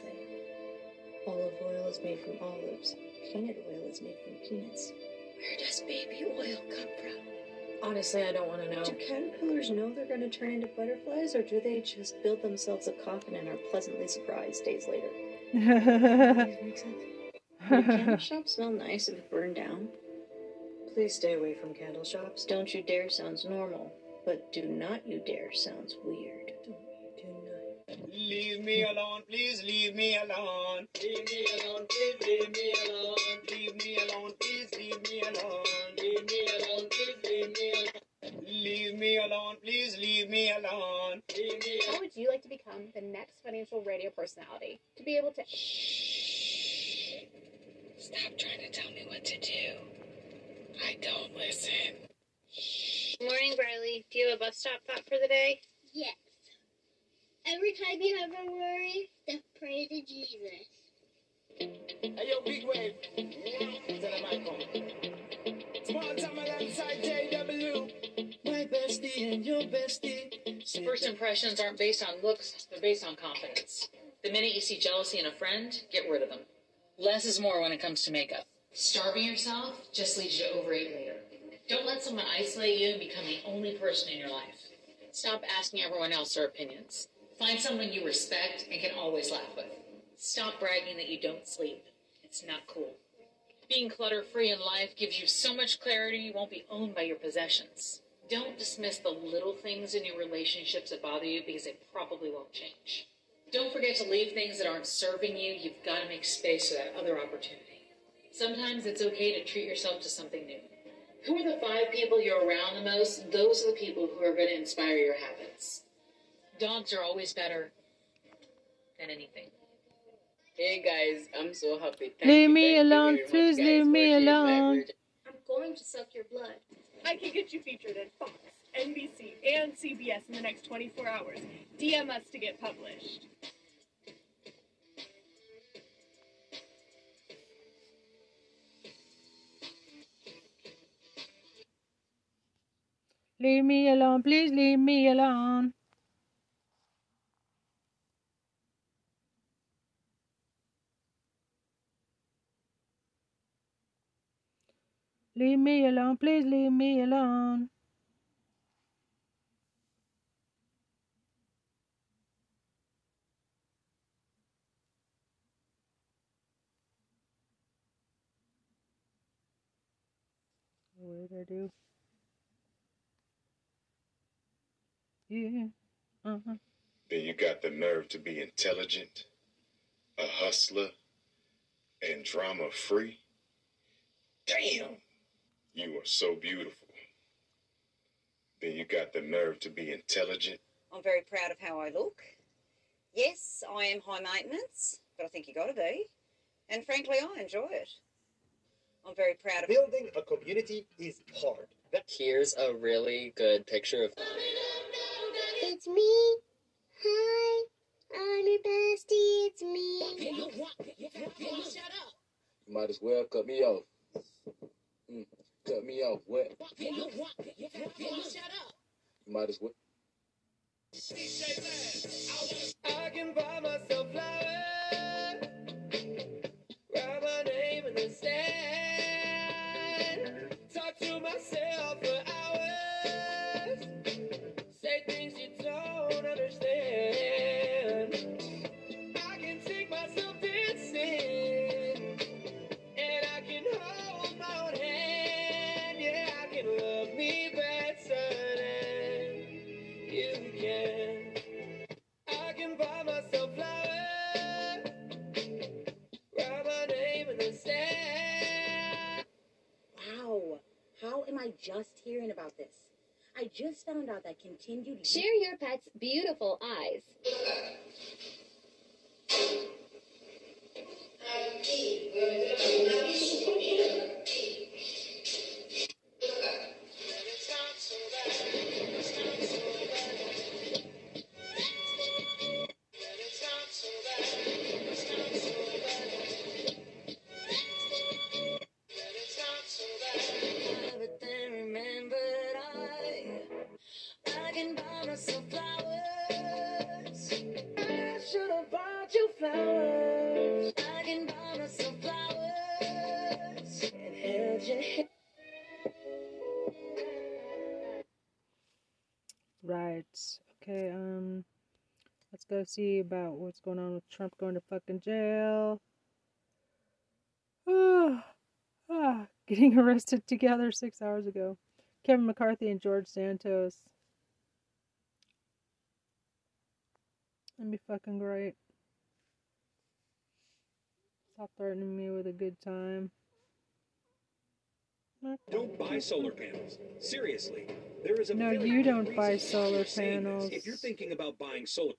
Olive oil is made from olives. Peanut oil is made from peanuts. Where does baby oil come from? Honestly, I don't want to know. Do caterpillars know they're going to turn into butterflies, or do they just build themselves a coffin and are pleasantly surprised days later? Makes sense. Would a shop smell nice if it burned down? Please stay away from candle shops. Don't you dare sounds normal, but do not you dare sounds weird. Leave me alone, please leave me alone. Leave me alone, please leave me alone. Leave me alone, please leave me alone. Leave me alone, please leave me alone. Leave me alone, please leave me alone. Leave me How would you like to become the next financial radio personality? To be able to. Shh. Stop trying to tell me what to do. I don't listen. Morning, Bradley. Do you have a bus stop thought for the day? Yes. Every time you have a worry, just pray to Jesus. Hey, yo, big wave. Tell them I come. Small time alongside JW. My bestie and your bestie. First impressions aren't based on looks, they're based on confidence. The minute you see jealousy in a friend, get rid of them. Less is more when it comes to makeup. Starving yourself just leads you to overeat later. Don't let someone isolate you and become the only person in your life. Stop asking everyone else their opinions. Find someone you respect and can always laugh with. Stop bragging that you don't sleep. It's not cool. Being clutter free in life gives you so much clarity you won't be owned by your possessions. Don't dismiss the little things in your relationships that bother you because they probably won't change. Don't forget to leave things that aren't serving you. You've got to make space for that other opportunity. Sometimes it's okay to treat yourself to something new. Who are the five people you're around the most? Those are the people who are going to inspire your habits. Dogs are always better than anything. Hey guys, I'm so happy. Thank Leave you, me thank you alone, very please guys, leave me alone. virgin- I'm going to suck your blood. I can get you featured in Fox, NBC, and CBS in the next 24 hours. DM us to get published. Leave me alone, please leave me alone. Leave me alone, please leave me alone. What did I do? Yeah. Uh-huh. Then you got the nerve to be intelligent, a hustler, and drama free. Damn, you are so beautiful. Then you got the nerve to be intelligent, I'm very proud of how I look. Yes, I am high maintenance, but I think you got to be. And frankly, I enjoy it. I'm very proud of Building a community is hard. Here's a really good picture of It's me. Hi. I'm your bestie. It's me. You might as well cut me off. Mm, cut me off. What? You might as well. I can buy myself flowers, write my name in the sand, talk to myself for hearing about this? I just found out that continued. Share your pet's beautiful eyes. See about what's going on with Trump going to fucking jail. Ah, getting arrested together six hours ago. Kevin McCarthy and George Santos. That'd be fucking great. Stop threatening me with a good time. Don't buy solar panels. Seriously. There is a No, you don't buy solar you're saying this panels. If you're thinking about buying solar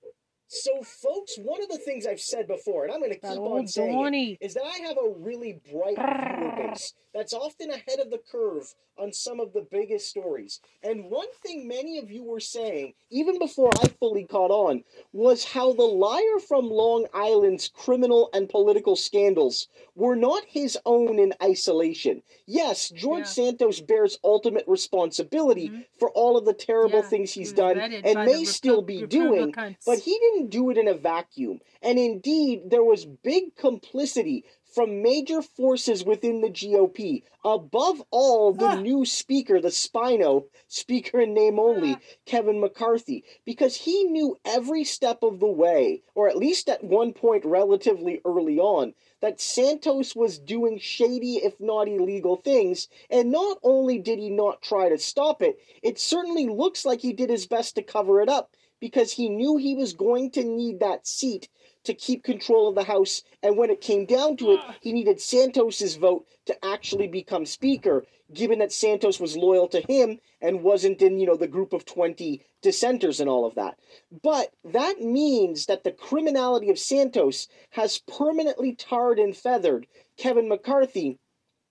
So, folks, one of the things I've said before, and I'm going to keep on saying it, is that I have a really bright viewer base that's often ahead of the curve on some of the biggest stories. And one thing many of you were saying, even before I fully caught on, was how the liar from Long Island's criminal and political scandals were not his own in isolation. Yes, George Santos bears ultimate responsibility for all of the terrible things he's done and may still be doing, but he didn't didn't do it in a vacuum. And indeed, there was big complicity from major forces within the GOP. Above all, the ah. new speaker, the Spino, speaker in name only, ah. Kevin McCarthy, because he knew every step of the way, or at least at one point relatively early on, that Santos was doing shady, if not illegal things. And not only did he not try to stop it, it certainly looks like he did his best to cover it up because he knew he was going to need that seat to keep control of the House. And when it came down to it, he needed Santos's vote to actually become Speaker, given that Santos was loyal to him and wasn't in, you know, the group of 20 dissenters and all of that. But that means that the criminality of Santos has permanently tarred and feathered Kevin McCarthy.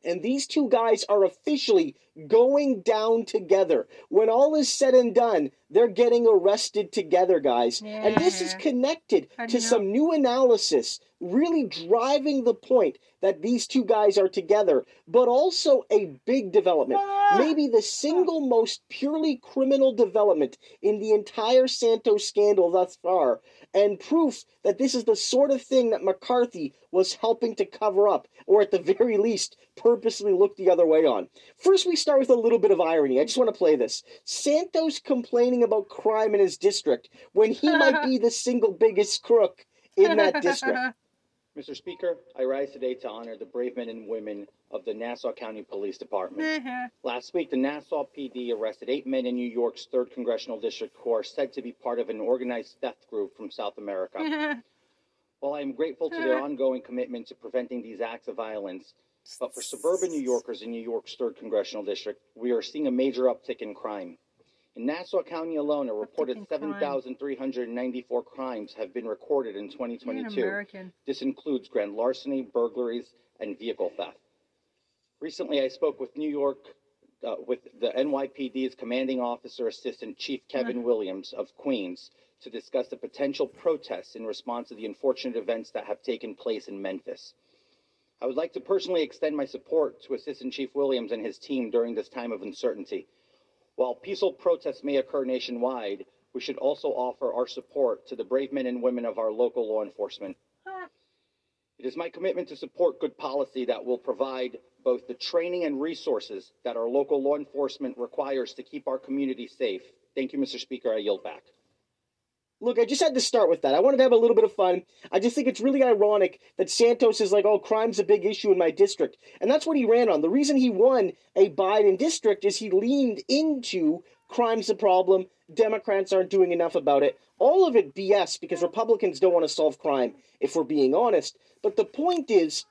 And these two guys are officially going down together. When all is said and done, they're getting arrested together, guys. And this is connected to know? some new analysis, really driving the point that these two guys are together, but also a big development. Ah. Maybe the single most purely criminal development in the entire Santos scandal thus far, and proof that this is the sort of thing that McCarthy was helping to cover up, or at the very least, purposely look the other way on. First, we start with a little bit of irony. I just want to play this. Santos complaining about crime in his district when he might be the single biggest crook in that district. Mr. Speaker, I rise today to honor the brave men and women of the Nassau County Police Department. Mm-hmm. Last week, the Nassau PD arrested eight men in New York's 3rd Congressional District who are said to be part of an organized theft group from South America. Mm-hmm. While I am grateful to their mm-hmm. ongoing commitment to preventing these acts of violence, but for suburban New Yorkers in New York's 3rd Congressional District, we are seeing a major uptick in crime. In Nassau County alone, a reported 7,394 crimes have been recorded in 2022. This includes grand larceny, burglaries, and vehicle theft. Recently, I spoke with New York, uh, with the NYPD's commanding officer assistant, Chief Kevin Williams of Queens, to discuss the potential protests in response to the unfortunate events that have taken place in Memphis. I would like to personally extend my support to Assistant Chief Williams and his team during this time of uncertainty. While peaceful protests may occur nationwide, we should also offer our support to the brave men and women of our local law enforcement. It is my commitment to support good policy that will provide both the training and resources that our local law enforcement requires to keep our community safe. Thank you, Mr. Speaker. I yield back. Look, I just had to start with that. I wanted to have a little bit of fun. I just think it's really ironic that Santos is like, oh, crime's a big issue in my district. And that's what he ran on. The reason he won a Biden district is he leaned into crime's a problem, Democrats aren't doing enough about it. All of it BS because Republicans don't want to solve crime, if we're being honest. But the point is,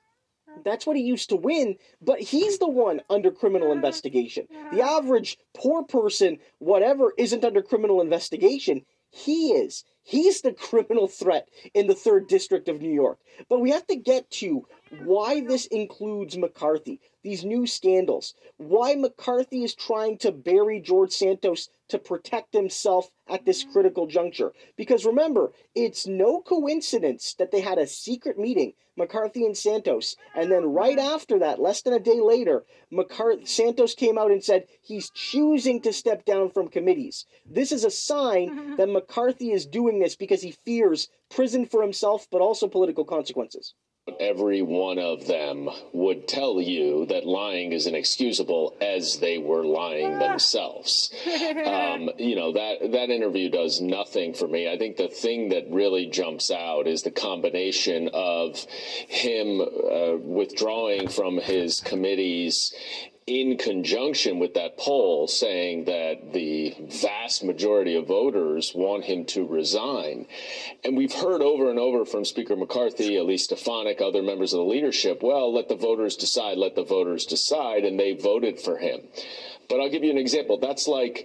that's what he used to win, but he's the one under criminal investigation. The average poor person, whatever, isn't under criminal investigation. He is. He's the criminal threat in the third district of New York. But we have to get to why this includes McCarthy, these new scandals, why McCarthy is trying to bury George Santos to protect himself at this critical juncture. Because remember, it's no coincidence that they had a secret meeting, McCarthy and Santos, and then right after that, less than a day later, McCarthy Santos came out and said he's choosing to step down from committees. This is a sign that McCarthy is doing this because he fears prison for himself, but also political consequences. Every one of them would tell you that lying is inexcusable as they were lying themselves. Um, you know, that, that interview does nothing for me. I think the thing that really jumps out is the combination of him uh, withdrawing from his committees in conjunction with that poll saying that the vast majority of voters want him to resign. And we've heard over and over from Speaker McCarthy, Elise Stefanik, other members of the leadership, well, let the voters decide, let the voters decide, and they voted for him. But I'll give you an example. That's like